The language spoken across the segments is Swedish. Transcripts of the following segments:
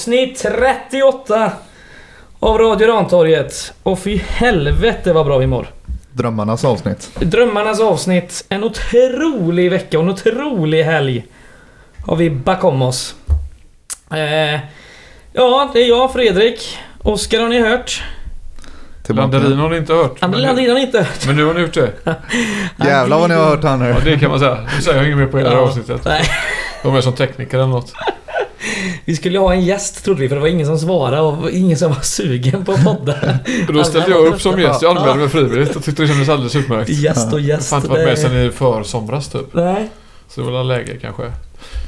Ja, avsnitt 38 av Radio Rantorget. Och fy helvete vad bra vi mår. Drömmarnas avsnitt. Drömmarnas avsnitt. En otrolig vecka och en otrolig helg har vi bakom oss. Eh, ja, det är jag, Fredrik. Oskar har ni hört. Landarin har ni inte hört. Landin har ni inte hört. men nu har ni gjort det. Jävlar vad ni har hört han Ja, nu. det kan man säga. Nu säger jag inget mer på hela Ja. avsnittet. Nej, De är som tekniker eller något. Vi skulle ha en gäst trodde vi för det var ingen som svarade och ingen som var sugen på att podda. Och då ställde jag upp som gäst. Jag anmälde mig frivilligt och tyckte det kändes alldeles utmärkt. Gäst och Jag gäst. har inte varit det- med sen i för somras typ. Nej. Så det var väl läge kanske.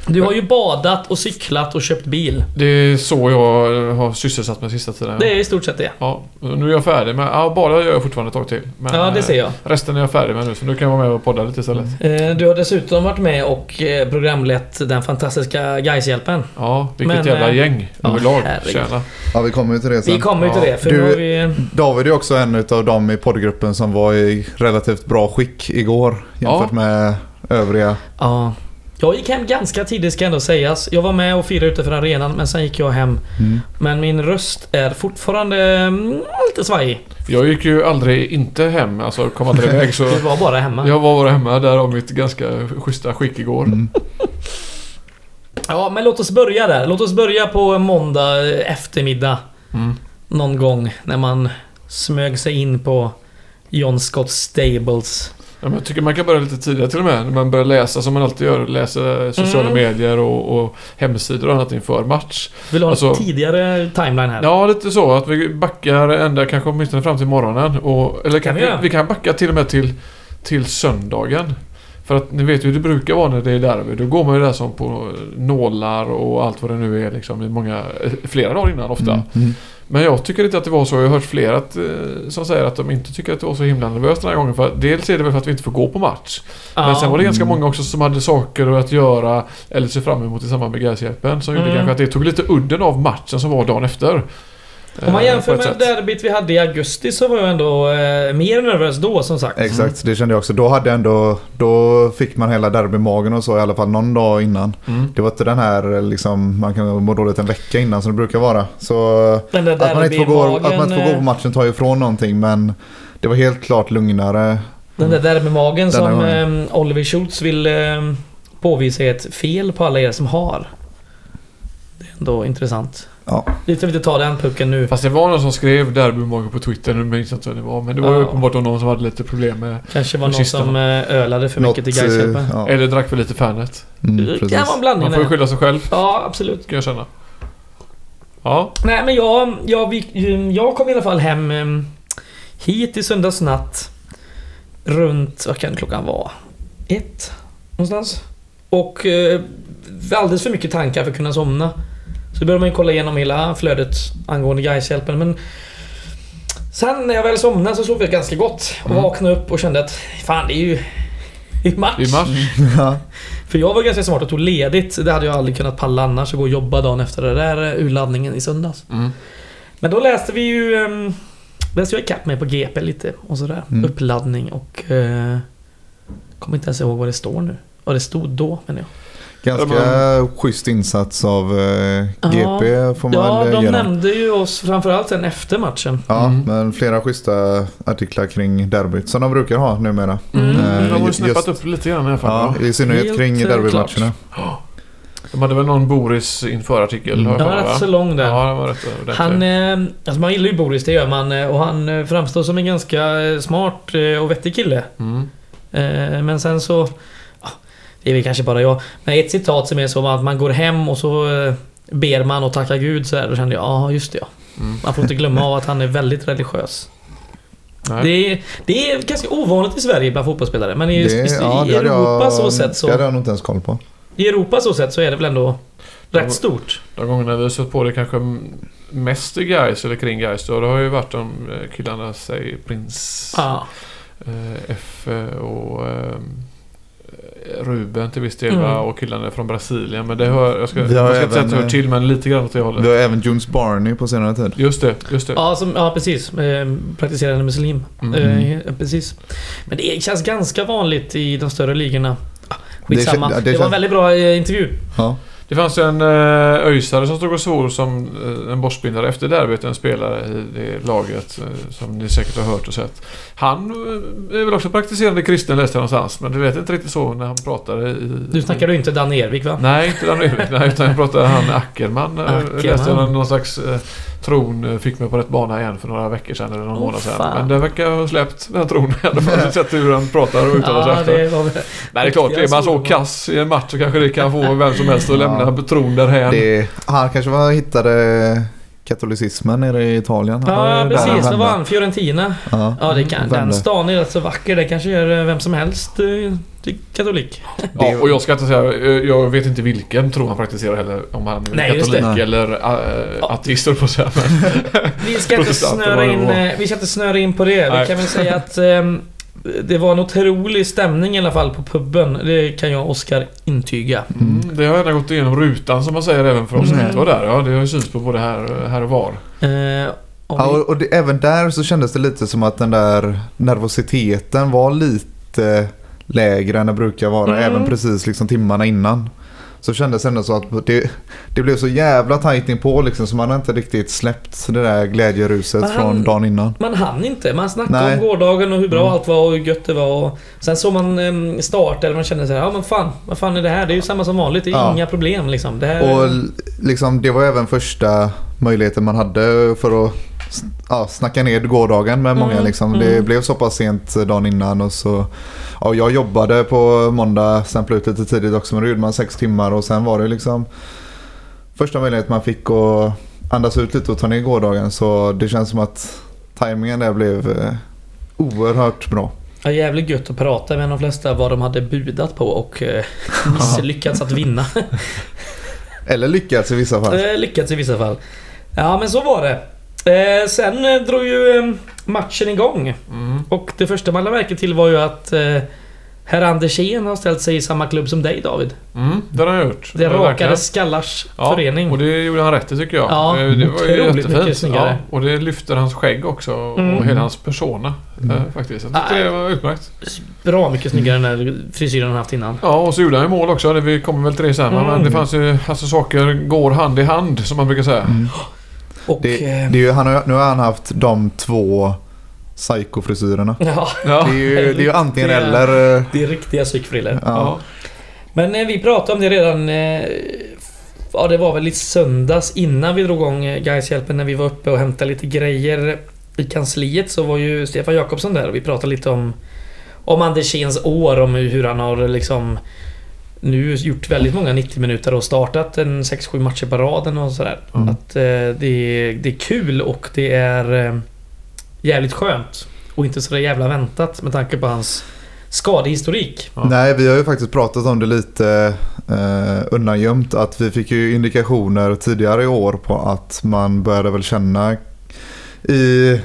Du har ju badat och cyklat och köpt bil. Det är så jag har sysselsatt mig sista tiden. Det är i stort sett det. Ja, nu är jag färdig med... Ja, bara gör jag fortfarande ett tag till. Men, Ja, det ser jag. eh, Resten är jag färdig med nu, så nu kan jag vara med och podda lite istället. Eh, Du har dessutom varit med och eh, programlett den fantastiska Gaishjälpen. Ja, vilket Men, jävla gäng ja, överlag. Tjena. Ja, vi kommer ju till det sen. Vi kommer ju till Ja. det, för Du- vi... David är också en utav dem i poddgruppen som var i relativt bra skick igår jämfört Ja. med övriga. Ja. Jag gick hem ganska tidigt ska ändå sägas. Jag var med och firade ute för arenan, men sen gick jag hem. Mm. Men min röst är fortfarande mm, lite svajig. Jag gick ju aldrig inte hem, alltså kom aldrig iväg så... Du var bara hemma. Jag var bara hemma där av mitt ganska schyssta skick igår. Mm. Ja, men låt oss börja där. Låt oss börja på måndag eftermiddag. Mm. Någon gång när man smög sig in på John Scott Stables. Ja, men jag tycker man kan börja lite tidigare till och med. När man börjar läsa som man alltid gör. Läsa sociala Mm. medier och, och hemsidor och annat inför match. Vill du ha Alltså- en tidigare timeline här? Ja, lite så. Att vi backar ända kanske åtminstone fram till morgonen. Och, eller Kan vi kanske, vi kan backa till och med till, till söndagen. För att ni vet ju hur det brukar vara när det är derby. Då går man ju där som på nålar och allt vad det nu är liksom i många, flera dagar innan ofta. Mm. Mm. Men jag tycker inte att det var så. Jag har hört flera att, eh, som säger att de inte tycker att det var så himla nervöst den här gången. För dels är det väl för att vi inte får gå på match. Ja. Men sen var det ganska Mm. många också som hade saker att göra eller se fram emot i samband med Gaishjälpen. Som gjorde Mm. kanske att det tog lite udden av matchen som var dagen efter. Om man Eh, jämför med derbyt vi hade i augusti så var jag ändå eh, mer nervös då som sagt. Exakt, det kände jag också. Då hade jag ändå, då fick man hela derbymagen och så i alla fall någon dag innan. Mm. Det var inte den här liksom, man kan må dåligt en vecka innan som det brukar vara. Så att man, inte får gå, derbymagen, att man inte får gå på eh, matchen tar ju ifrån någonting men det var helt klart lugnare. Den där derbymagen Denna som gången. eh, Oliver Schultz vill eh, påvisa är ett fel på alla er som har. Det är ändå intressant. Ja. Vi ska inte ta den pucken nu. Fast det var någon som skrev derbymage på Twitter. Nu minns jag inte vem det var. Men det var ju Ja. uppenbart någon som hade lite problem med... Kanske var någon som eh, ölade för mycket till eh, Gaishjälpen. ja, Eller drack för lite Fanet. mm, Det kan vara en blandning Man får ju skylla sig själv. Ja, absolut. Kan jag känna. Ja. Nej men jag, jag, vi- jag kom i alla fall hem eh, hit i söndags natt. Runt, vad kan klockan vara? Ett? Någonstans. Och eh, alldeles för mycket tankar för att kunna somna. Så började man ju kolla igenom hela flödet angående Gaishjälpen men Sen när jag väl somnade så sov jag ganska gott och Mm. vaknade upp och kände att fan det är ju match. Det är match. Ja. För jag var ganska smart och tog ledigt. Det hade jag aldrig kunnat palla annars. Att gå och jobba dagen efter det där eh, urladdningen i söndags. Mm. Men då läste vi ju... Um, läste jag ikapp mig på GP lite och sådär. Mm. Uppladdning och... Uh, kommer inte ens ihåg vad det står nu. Vad det stod då menar jag. Ganska schysst insats av eh, Ja. GP får man Ja, de nämnde ju oss framförallt sen efter matchen. Ja, Mm. men flera schyssta artiklar kring derbyt som de brukar ha numera. Mm. Eh, De har ju snäppat upp lite grann i alla fall. Ja, i synnerhet Helt, kring derbymatcherna. De hade väl någon Boris införartikel. Mm. har jag Den var rätt så lång där. Ja, den var rätt ordentlig. Han, eh, alltså man gillar ju Boris, det gör man. eh, Och han eh, framstår som en ganska eh, smart och vettig kille. Mm. Eh, Men sen så... Det är väl kanske bara jag. Men ett citat som är så att man går hem och så eh, ber man och tackar Gud så här. Då kände jag, ja just det ja. Mm. Man får inte glömma av att han är väldigt religiös. Nej. Det är, det är ganska ovanligt i Sverige bland fotbollsspelare. Men i, Det- i, ja, i det Europa jag- så sett Det så... hade jag nog inte ens koll på. I Europa så sett så är det väl ändå Ja. rätt stort. De gångerna vi har sett på det kanske mest i guys eller kring guys då, det har ju varit de eh, killarna, säg Prins, Ja. eh, F och eh, Ruben till viss del Mm. och killarna från Brasilien. Men det hör, jag ska, Vi har jag ska inte säga att det även, hör till men lite grann åt det Vi hållet. har även Jones Barney på senare tid. Just det, just det. Ja, som, ja precis. Eh, praktiserande muslim. Mm. Eh, precis. Men det känns ganska vanligt i de större ligorna. Skitsamma. Det Det, det var en väldigt bra eh, intervju. Ja. Det fanns en uh, öjsare som stod och svor som uh, en borstbindare efter derbyt. En spelare i det laget uh, som ni säkert har hört och sett. Han uh, är väl också praktiserande kristen läste jag någonstans. Men du vet inte riktigt så när han pratade i... Du snackar du inte Dan Ervik va? Nej, inte Dan Ervik. nej, utan jag pratade han Ackerman. Ackerman. läste jag någon, slags tron uh, fick mig på rätt bana igen för några veckor sedan eller någon Åh, månad sedan. fan. Men den verkar ha släppt den tron. Jag hade sett hur han pratar och uttalar sig Ja, efter. det var väl... Nej, det är klart. Är man så kass i en match så kanske det kan få vem som helst att lämna tron därhän. Det, han kanske var, hittade katolicismen nere i Italien. Ja, precis. vände. var han? Fiorentina? Ja, Ja, det kan, den stan är rätt så vacker. Det kanske gör eh, vem som helst eh, till katolik. Ja, och jag ska inte säga, eh, jag vet inte vilken tro han praktiserar heller. Om han är Nej, det. katolik eller äh, ateist på att säga. Men, Vi ska inte snöra det in, vi ska inte snöra in på det. Vi Nej. kan väl säga att ehm, det var en otrolig stämning i alla fall på puben. Det kan jag och Oskar intyga. mm, det har redan gått igenom rutan som man säger även för oss som Mm. inte var där. Ja, det har ju synts på både här, här och var. Eh, Ja, och, och det, även där så kändes det lite som att den där nervositeten var lite lägre än det brukar vara. Mm. Även precis liksom timmarna innan. Så kändes det ändå så att det, det blev så jävla tajt inpå liksom så man har inte riktigt släppt det där glädjeruset Men han- från dagen innan. Man hann inte. Man snackade Nej. om gårdagen och hur bra Mm. allt var och hur gött det var. Och sen såg man start eller man kände så här, ja men fan, vad fan är det här? Det är ju samma som vanligt. Det är Ja. inga problem liksom. Det här... Och liksom, det var även första möjligheten man hade för att ja, snacka ner gårdagen med många. Mm, Liksom. mm. Det blev så pass sent dagen innan. Och så, ja, jag jobbade på måndag, stämplade ut lite tidigt också men då gjorde man sex timmar och sen var det liksom första möjligheten man fick att andas ut lite och ta ner gårdagen. Så det känns som att tajmingen där blev eh, oerhört bra. Ja, jävligt gött att prata med de flesta vad de hade budat på och eh, misslyckats att vinna. Eller lyckats i vissa fall. Eh, lyckats i vissa fall. Ja, men så var det. Eh, sen eh, drog ju eh, matchen igång. Mm. Och det första man lade märke till var ju att eh, herr Andersén har ställt sig i samma klubb som dig David. Mm, det har han gjort. Det Ja, rakade skallars Ja, förening. och det gjorde han rätt i tycker jag. Ja, Eh, det var ju jättefint. Ja, och det lyfter hans skägg också och Mm. hela hans persona eh, faktiskt. Jag tyckte det var utmärkt. Bra mycket snyggare än den frisyren han haft innan. Ja, och så gjorde han ju mål också. Det- Vi kommer väl till det sen. va? Mm. Men det fanns ju... Alltså saker går hand i hand som man brukar säga. Och... Det, eh, det är ju, han har, nu har han haft de två psycho-frisyrerna. ja. Det är ju, det är ju antingen Det är- eller. eh, det är riktiga psykfriller. Ja. Ja. Men eh, vi pratade om det redan... Eh, ja, det var väl i söndags innan vi drog igång Gaishjälpen när vi var uppe och hämtade lite grejer i kansliet så var ju Stefan Jakobsson där och vi pratade lite om om Anderséns år, om hur han har liksom nu gjort väldigt många 90 minuter och startat en 6-7 matcher på raden och sådär. Mm. Att eh, det, är, det är kul och det är eh, jävligt skönt. Och inte så jävla väntat med tanke på hans skadehistorik. Ja. Nej, vi har ju faktiskt pratat om det lite eh, undangömt. Att vi fick ju indikationer tidigare i år på att man började väl känna i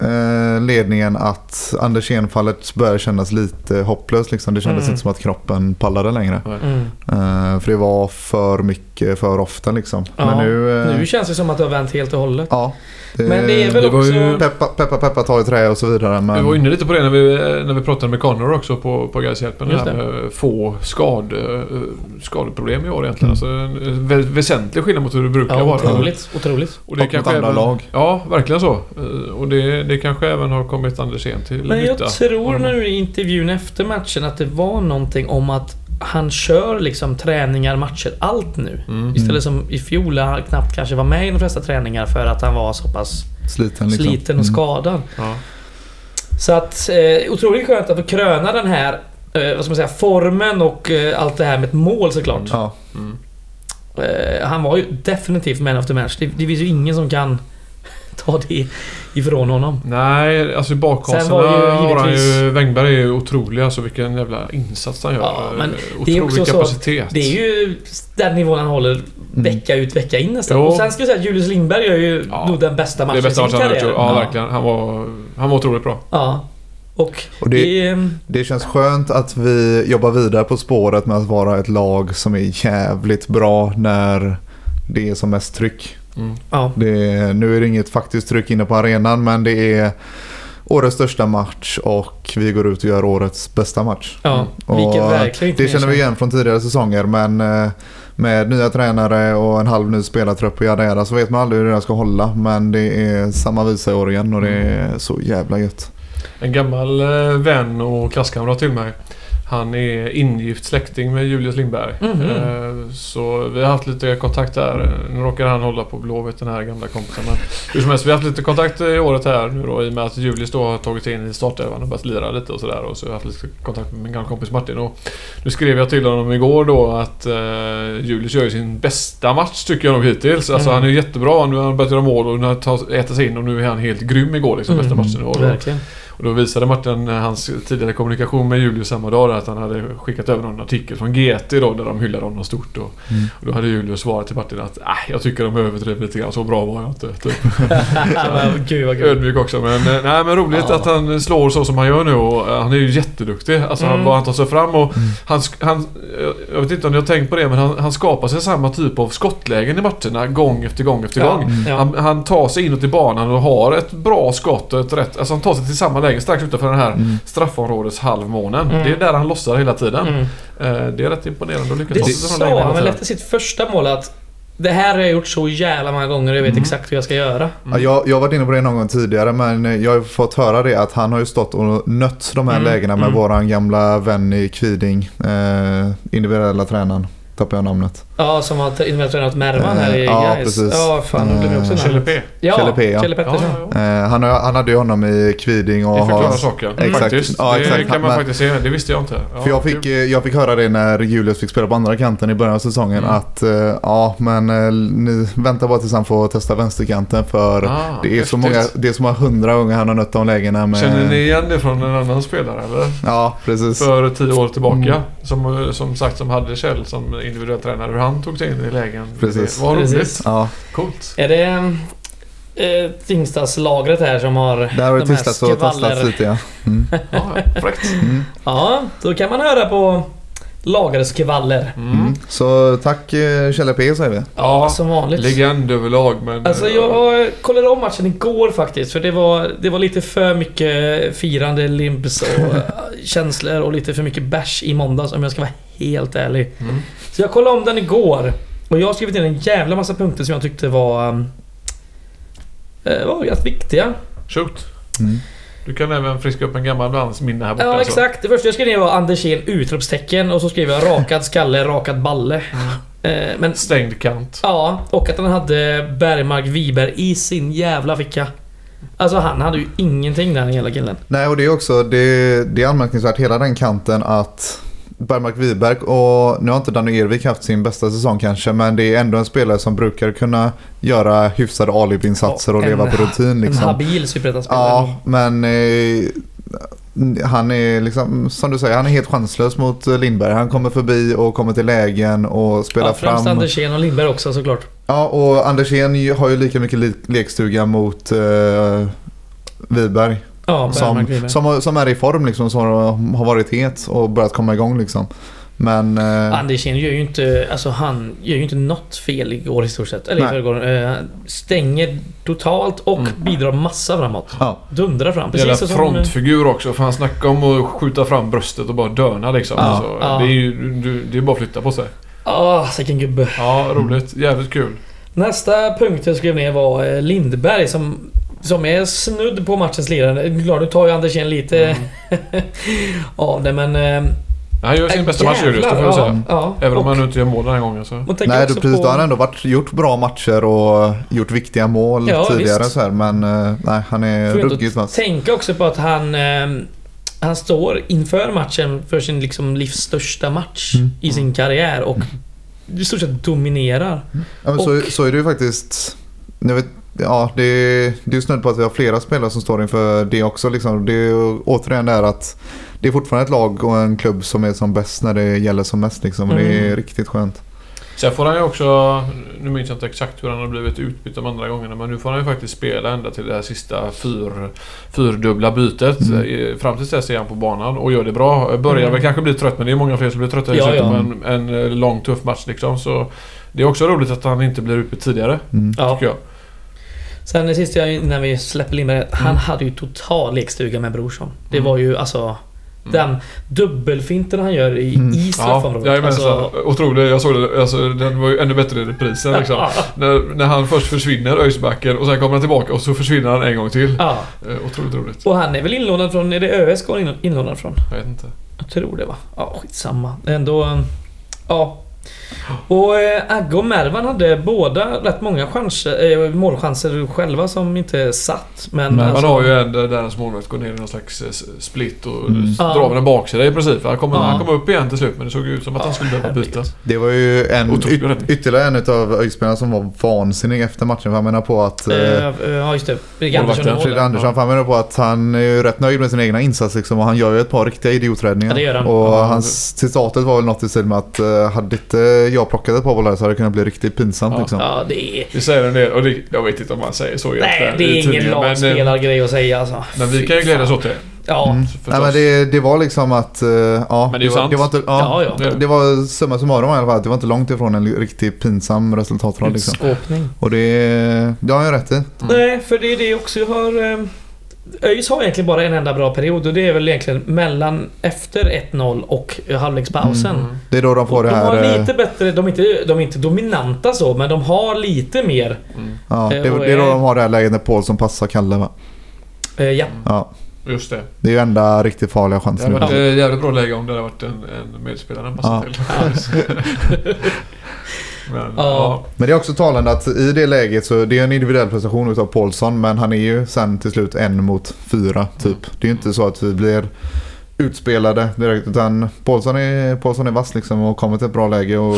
eh, ledningen att Andersén-fallet började kännas lite hopplöst. Liksom. Det kändes Mm. inte som att kroppen pallade längre. Mm. Eh, för det var för mycket för ofta liksom. Ja, Men nu... eh, Nu känns det som att det har vänt helt och hållet. ja, Men det är väl det var också... ju- Peppa, peppa, peppa, ta i trä och så vidare. Men... Vi var inne lite på det när vi, när vi pratade med Connor också på, på. Det här med få skad, eh, skadeproblem i år egentligen. Mm. Alltså en vä- väsentlig skillnad mot hur det brukar Ja, vara. otroligt. Otroligt. Och det Och mot kanske andra även, lag. Ja, verkligen så. Eh, Och det, det kanske även har kommit Andersén till Men jag nytta. tror Mm. nu i intervjun efter matchen att det var någonting om att han kör liksom träningar, matcher, allt nu. Mm. Istället som i fjol där han knappt kanske var med i de flesta träningar för att han var så pass Sliten liksom. sliten och Mm. skadad. Ja. Så att eh, otroligt skönt att få kröna den här eh, vad ska man säga, formen och eh, allt det här med ett mål såklart. Ja. Mm. Eh, han var ju definitivt man of the match. Det, det finns ju ingen som kan ta det ifrån honom. Nej, alltså i Sen bakhaserna var ju har han ju... Wängberg är ju otrolig alltså vilken jävla insats han gör. Ja, men Eh, det är Otrolig också så- kapacitet. Det är ju den nivån han håller vecka ut vecka in nästan. Jo. Och sen ska jag säga att Julius Lindberg gör ju Ja. nog den bästa det matchen i sin karriär. gjort. Ja, verkligen. Han var, han var otroligt bra. Ja. Och, Och det- det... är... Det känns skönt att vi jobbar vidare på spåret med att vara ett lag som är jävligt bra när det är som mest tryck. Mm. Ja. Är, nu är det inget faktiskt tryck inne på arenan men det är årets största match och vi går ut och gör årets bästa match. Ja, Och vilket verkligen Det känner vi igen från tidigare säsonger men eh, med nya tränare och en halv ny spelartrupp jada jada så vet man aldrig hur det där ska hålla. Men det är samma visa i år igen och det är så jävla gött. En gammal eh, vän och klasskamrat till mig. Han är ingift släkting med Julius Lindberg. Mhm. Eh, Så vi har haft lite kontakt där. Nu råkar han hålla på Blåvitt, den här gamla kompisen. Men hur som helst, vi har haft lite kontakt i året här nu då i och med att Julius då har tagit sig in i startelvan och börjat lira lite och sådär. Och så har jag haft lite kontakt med min gamla kompis Martin. Och nu skrev jag till honom igår då att eh, Julius gör ju sin bästa match tycker jag nog hittills. Alltså Mm. han är jättebra. Nu har han börjat göra mål och nu har han ätit sig in och nu är han helt grym igår liksom. Bästa Mm. matchen i år. Och- då visade Martin eh, hans tidigare kommunikation med Julius samma dag att han hade skickat över någon artikel från GT då där de hyllade honom stort. Och, Mm. och då hade Julius svarat till Martin att äh, jag tycker de överdrev lite grann. Så bra var jag inte. Typ. Men Gud vad kul. Ödmjuk också. Men, eh, nej, men roligt Ja. att han slår så som han gör nu. Och, eh, han är ju jätteduktig. Alltså han, Mm. vad han tar sig fram och Mm. han, han, jag vet inte om ni har tänkt på det men han, han skapar sig samma typ av skottlägen i matcherna gång efter gång efter gång. Ja, ja. Han, han tar sig inåt i banan och har ett bra skott och ett rätt... Alltså han tar sig till samma läge strax utanför den här Mm. straffområdets halvmånen. Mm. Det är där han lossar hela tiden. Mm. Eh, det är rätt imponerande att lyckas Det ta sig sa han väl efter sitt första mål att det här har jag gjort så jävla många gånger och jag vet Mm. exakt hur jag ska göra. Ja, jag, jag har varit inne på det någon gång tidigare men jag har fått höra det att han har ju stått och nött de här Mm, lägena med mm. våran gamla vän i Kviding. Eh, individuella tränaren. Tappar jag namnet. Ja, som har individuellt tränat Mervan här i Eh, ja, Gais. precis. Ja, fan. Nu blev också. Kjelle P. Ja, Kjelle P, ja. Kjelle Pettersson. ja, ja. Eh, han, har- han hade ju honom i Kviding och Det förklarar har... saken. Exakt. Faktiskt. Ja, det exakt. kan man Men- faktiskt se. Det visste jag inte. Ja, För jag fick, eh, jag fick höra det när Julius fick spela på andra kanten i början av säsongen Mm. att eh, ja men eh, ni väntar bara tills han får testa vänsterkanten för Ah, det, är så häftigt. många, det är så många hundra gånger han har nött de lägena med... Känner ni igen det från en annan spelare eller? Ja precis. För tio år tillbaka. Mm. Som, som sagt som hade Kjell som individuell tränare. Hur han tog sig in i lägen. Precis. Det var roligt. Precis. Ja, Coolt. Är det eh, Tingstadslagret här som har där har det de här och tastats lite ja. Mm. Ja, fräckt. Mm. Ja, då kan man höra på lagerskvaller. Mm. Mm. Så tack eh, Kjelle P säger vi. Ja, som vanligt. Legend överlag men... Alltså eh, jag kollade om matchen igår faktiskt för det var, det var lite för mycket firande, limps och eh, känslor och lite för mycket bärs i måndags om jag ska vara helt ärlig. Mm. Så jag kollade om den igår och jag har skrivit in en jävla massa punkter som jag tyckte var... um, eh, var rätt viktiga. Shoot. Mm. Du kan även friska upp en gammal vans minne här borta. Ja alltså. exakt. Det första jag skrev ner var Andersén utropstecken och så skrev jag rakad skalle, rakad balle. Eh, Men Stängd kant. Ja, och att han hade Bergmark Wiberg i sin jävla ficka. Alltså han hade ju ingenting där den jävla killen. Nej och det är också det, det är anmärkningsvärt hela den kanten att Bergmark Wiberg och nu har inte Danny Ervik haft sin bästa säsong kanske men det är ändå en spelare som brukar kunna göra hyfsade alibi-insatser och Ja, leva en- på rutin En liksom. habil superettan-spelare. Ja, men eh, han är liksom, som du säger, han är helt chanslös mot Lindberg. Han kommer förbi och kommer till lägen och spelar ja, främst fram. Andersén och Lindberg också såklart. Ja, och Andersén har ju lika mycket le- lekstuga mot eh, Wiberg. Ja, Som, som, som är i form liksom, som har varit het och börjat komma igång liksom. Men... Eh, Andersén gör ju inte, alltså han gör ju inte något fel igår i stort sett. Eller i Nej. förrgår. Eh, stänger totalt och Mm. bidrar massa framåt. ja, Dundrar fram. Jävla Precis som... frontfigur också. För han snackar om att skjuta fram bröstet och bara döna liksom. Ja, alltså, ja. Det, är ju, du, det är bara att flytta på sig. Ah, vilken gubbe. Ja, roligt. Jävligt kul. Nästa punkt jag skrev ner var eh, Lindberg som, som är snudd på matchens lirare. Klart, nu tar ju Andersén lite Mm. av det men... Eh, Han gör sin äh, bästa match Julius, det får vi ja, säga. Ja, Även om och han nu inte gör mål den här gången så. nej, du, precis, på- då har han ändå varit, gjort bra matcher och gjort viktiga mål Ja, tidigare. visst. Så här, men eh, nej, han är ruggigt vass. Tänka också på att han... Eh, han står inför matchen för sin liksom livs största match Mm. i sin karriär och i stort sett dominerar. Ja, men så, Och- så är det ju faktiskt. Jag vet, ja, det, är- det är snudd på att vi har flera spelare som står inför det också. Liksom. Det är återigen det här att det är fortfarande ett lag och en klubb som är som bäst när det gäller som mest. Liksom. Och Det är Mm. riktigt skönt. Sen får han ju också, nu minns jag inte exakt hur han har blivit utbytt de andra gångerna, men nu får han ju faktiskt spela ända till det här sista fyr, fyrdubbla bytet. Mm. Eh, Fram tills dess är han på banan och gör det bra. Börjar Mm. väl kanske bli trött, men det är många fler som blir trötta i Ja, slutet ja. en, en eh, lång tuff match liksom. Så det är också roligt att han inte blir utbytt tidigare, Mm. Tycker jag. Sen det sista jag, innan vi släpper Lindberg. Han Mm. hade ju total lekstuga med Brorsson. Det Mm. var ju alltså... Den dubbelfinten han gör i, Mm. i Ja, straffområdet. jajamensan. Alltså, Otrolig. Jag såg det. Alltså, den var ju ännu bättre i reprisen liksom. Ja. när, när han först försvinner, Öisbacken, och sen kommer han tillbaka och så försvinner han en gång till. ja. Eh, otroligt roligt. Och han är väl inlånad från... Är det ÖSK han är inlånad från? Jag vet inte. Jag tror det va? Ja, skitsamma. Ändå... eh, Ja. Och eh, Agge och Mervan hade båda rätt många chanser, eh, målchanser själva som inte satt. Men, Men alltså, Man har ju en där hans målvakt går ner i någon slags eh, split och Mm. s- Ja. drar av en baksida i princip. Han kom, Ja. han kom upp igen till slut men det såg ut som att han skulle behöva byta. Det var ju en, yt, ytterligare en av ÖIS-spelarna som var vansinnig efter matchen. För han menar på att... eh, Eh, eh, ja, just det. Fredrik Andersson. Fredrik. Andersson, han menar på att han är ju rätt nöjd med sin egna insats liksom, och han gör ju ett par riktiga idioträddningar. Ja, det gör han. Och Ja, hans citatet var väl något i stil med att hade inte jag plockat ett par bollar så hade det kunnat bli riktigt pinsamt Ja. liksom. Ja, det är... Det säger en del och det, jag vet inte om man säger så Nej, det är ingen men, eh, lagspelargrej att säga alltså. Men vi kan ju glädjas åt det. Ja. Mm. Nej, men det, det var liksom att, eh, ja. Men det är ju sant. det var inte, ja, Ja, ja. Det var summa summarum i alla fall. att Det var inte långt ifrån en riktigt pinsam resultatrad liksom. Och det, det har ju rätt i. Nej, för det är det också jag har... Eh, ÖIS har egentligen bara en enda bra period och det är väl egentligen mellan efter 1-0 och halvlekspausen. Mm. Det är då de får Och det de har här... eh, lite bättre, de är, inte, de är inte dominanta så, men de har lite mer. Mm. Ja, det, eh, och det är då de har det här läget när Paulsson passar Kalle va? Eh, ja. Ja. Just det. Det är ju enda riktigt farliga Det chansen. hade varit ett jävligt bra läge om det hade varit en, en medspelare han passade Ja. till. men, Ja. ja. Men det är också talande att i det läget så det är en individuell prestation utav Paulsson men han är ju sen till slut en mot fyra typ. Det är ju inte så att vi blir utspelade direkt utan Paulsson är, Paulsson är vass liksom och kommer till ett bra läge och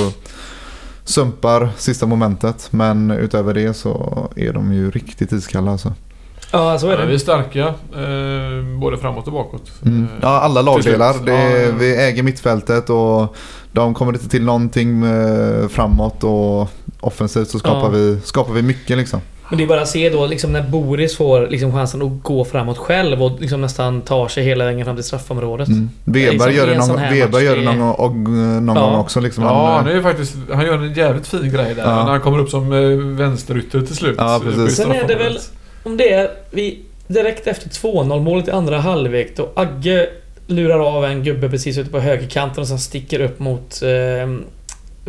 sumpar sista momentet. Men utöver det så är de ju riktigt iskalla alltså. ja, så är Ja, vi det. är starka. Eh, både framåt och bakåt. Mm. Eh, Ja, alla lagdelar. Det, Ja, ja. Vi äger mittfältet och de kommer inte till någonting eh, framåt och offensivt så skapar, Ja. vi, skapar vi mycket liksom. Men det är bara att se då liksom när Boris får liksom chansen att gå framåt själv och liksom nästan tar sig hela vägen fram till straffområdet. Mm. Det är Weber liksom gör det någon, Weber gör det någon, är- gång- och, någon Ja. gång också. Liksom. Ja, Han, han, eh, är ju faktiskt, han gör en jävligt fin grej där. Ja. När han kommer upp som eh, vänsterytter till slut. Ja, precis. Sen är det väl om det är vi direkt efter 2-0 målet i andra halvlek då Agge lurar av en gubbe precis ute på högerkanten och sen sticker upp mot eh,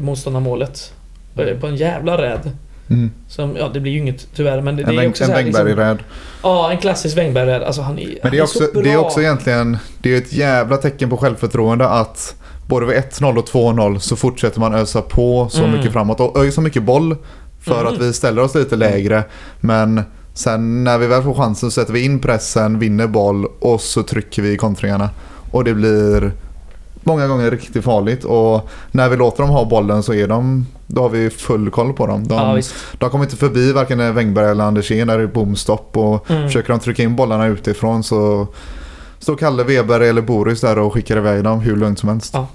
motståndarmålet. Eh, På en jävla räd. mm. Som, ja, det blir ju inget tyvärr men det, En, det är också en så här, liksom, Wängberg-räd. Ja, en klassisk Wängberg-räd. Alltså han är, Men han det är, så också, bra. det är också egentligen det är ett jävla tecken på självförtroende att både vid 1-0 och 2-0 så fortsätter man ösa på så Mm. mycket framåt och ösa mycket boll för Mm. att vi ställer oss lite lägre. Men sen när vi väl får chansen så sätter vi in pressen, vinner boll och så trycker vi i kontringarna. Och det blir många gånger riktigt farligt och när vi låter dem ha bollen så är de, då har vi full koll på dem. De, Ja, de kommer inte förbi varken Wängberg eller Andersén när det är bomstopp och Mm. försöker de trycka in bollarna utifrån så står Kalle Weber eller Boris där och skickar iväg dem hur lugnt som helst. Ja.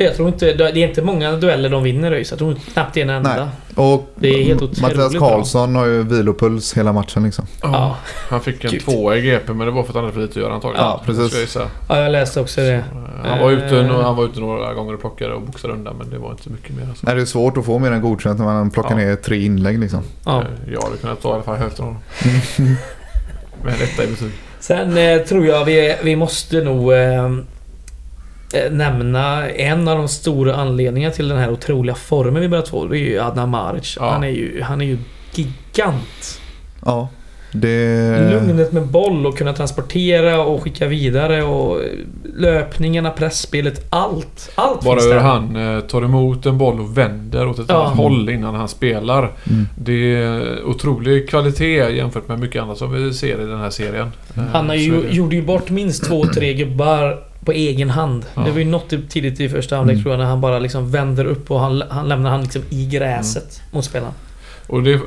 Jag tror inte... Det är inte många dueller de vinner ÖIS. Jag tror knappt det är en enda. Nej. Och Det är helt otroligt Mattias bra. Karlsson har ju vilopuls hela matchen liksom. Ja. Han fick en Gud. tvåa i GP men det var för att han hade för lite att göra antagligen. Ja, precis. Jag ja, jag läste också det. Eh, Han var, ute, han var ute några gånger och plockade och boxade undan men det var inte så mycket mer. Alltså. Nej, det är svårt att få mer än godkänt när man plockar Ja. ner tre inlägg liksom. Ja. Eh, Jag hade kunnat ta i alla fall hälften av dem. Med en etta i betyg. Sen eh, tror jag vi, vi måste nog eh, nämna en av de stora anledningarna till den här otroliga formen vi börjat få. Det är ju Adnan Maric. Ja. Han, är ju, han är ju gigant. Ja, det... Lugnet med boll och kunna transportera och skicka vidare och eh, löpningarna, pressspelet, allt. Allt Bara hur han eh, tar emot en boll och vänder åt ett Ja. annat håll innan han spelar. Mm. Det är otrolig kvalitet jämfört med mycket annat som vi ser i den här serien. Eh, Han har så ju, gjorde ju bort minst två, tre gubbar på egen hand. Ja. Det var ju något tidigt i första halvlek Mm. tror jag när han bara liksom vänder upp och han, han lämnar han liksom i gräset Mm. mot spelaren. Och det...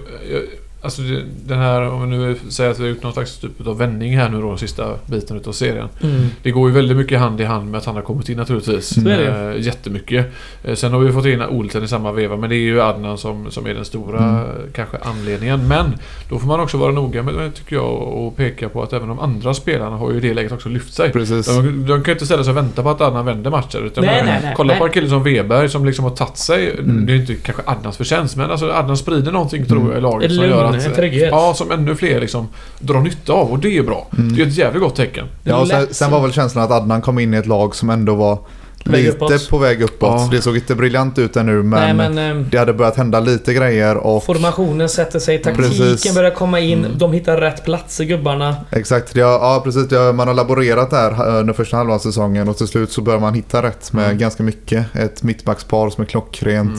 Alltså den här, om vi nu säger att vi har gjort någon slags typ av vändning här nu då, sista biten utav serien. Mm. Det går ju väldigt mycket hand i hand med att han har kommit in naturligtvis. Det Eh, jättemycket. Eh, sen har vi fått in Olsen i samma veva men det är ju Adnan som, som är den stora Mm. kanske anledningen. Men då får man också vara noga med tycker jag och peka på att även de andra spelarna har ju i det läget också lyft sig. Precis. De, de kan ju inte ställa sig och vänta på att Adnan vänder matcher. Utan Nej, man- nej, nej, kolla på en kille som Weber som liksom har tagit sig. Mm. Det är inte kanske Adnans förtjänst men alltså Adnan sprider någonting tror Mm. jag i laget som gör lugn, en trygghet. Ja, som ännu fler liksom drar nytta av och det är bra. Mm. Det är ett jävligt gott tecken. Ja, sen, sen var väl känslan att Adnan kom in i ett lag som ändå var lite uppåt. på väg uppåt. Ja. Det såg inte briljant ut ännu men, Nej, men eh, det hade börjat hända lite grejer och formationen sätter sig, taktiken Precis. börjar komma in, Mm. de hittar rätt platser gubbarna. exakt, ja, ja precis. Ja, man har laborerat där eh, under första halvan av säsongen och till slut så börjar man hitta rätt med Mm. ganska mycket. Ett mittbackspar som är klockrent.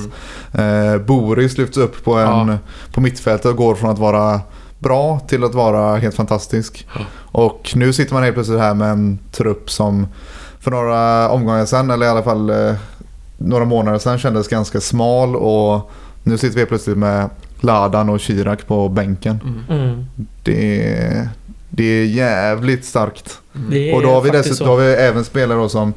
Mm. Eh, Boris lyfts upp på, en, Ja. på mittfältet och går från att vara bra till att vara helt fantastisk. Ja. Och nu sitter man helt plötsligt här med en trupp som för några omgångar sedan, eller i alla fall eh, några månader sedan kändes ganska smal och nu sitter vi plötsligt med Ladan och Chirac på bänken. Mm. Mm. Det är, det är jävligt starkt. Mm. Och då har vi, dessutom, då har vi även spelare som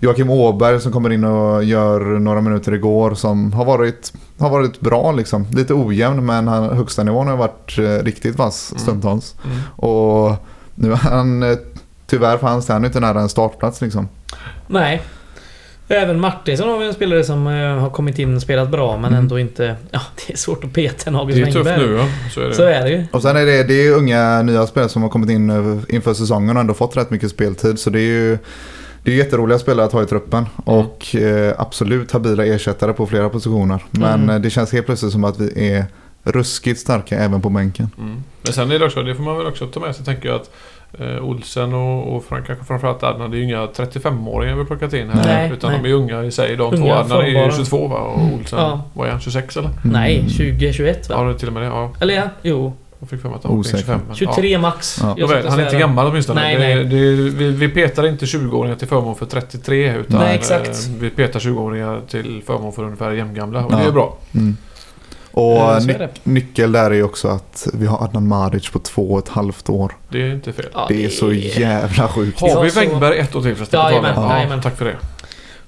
Joakim Åberg som kommer in och gör några minuter igår som har varit, har varit bra liksom. Lite ojämn men han, högsta nivån har varit eh, riktigt vass Mm. stundtals. Mm. Och nu är han eh, tyvärr del han inte nära en startplats liksom. Nej. Även Martinsson har vi en spelare som eh, har kommit in och spelat bra men Mm. ändå inte... Ja, det är svårt att peta en August Det är tufft nu ja. Så är det. Så är det ju. Och sen är det, det är unga nya spelare som har kommit in över- inför säsongen och ändå fått rätt mycket speltid. Så det är ju det är jätteroliga spelare att ha i truppen. Och eh, absolut habila ersättare på flera positioner. Men Mm. eh, det känns helt plötsligt som att vi är ruskigt starka även på bänken. Mm. Men sen är det också, det får man väl också ta med sig tänker jag att eh, Olsen och, och fram, kanske framförallt Adnan, det är ju inga 35-åringar vi plockat in här. Nej, utan nej. de är unga i sig. De två. Adnan är ju formbara. 22 va? Och Olsen, Ja. vad är han? 26 eller? Nej, Mm. 2021 va? Ja, det är till och med det. Ja. Eller ja, jo. Jag fick för mig att han var omkring Osäker. 25. men- 23 max. Ja. Jag Ja. Nåväl, han är inte gammal åtminstone. Nej, det, nej. Det, vi, vi petar inte 20-åringar till förmån för 33 utan Nej, exakt. eh, vi petar 20-åringar till förmån för ungefär jämngamla. Och Ja. det är bra. Mm. Och Eh, ny- nyckel där är ju också att vi har Adnan Maric på två och ett halvt år. Det är inte fel. Ja, Det är så jävla sjukt. Har Ja, vi Wängberg ett år till förresten? Jajamän, jajamän. ja, Tack för det.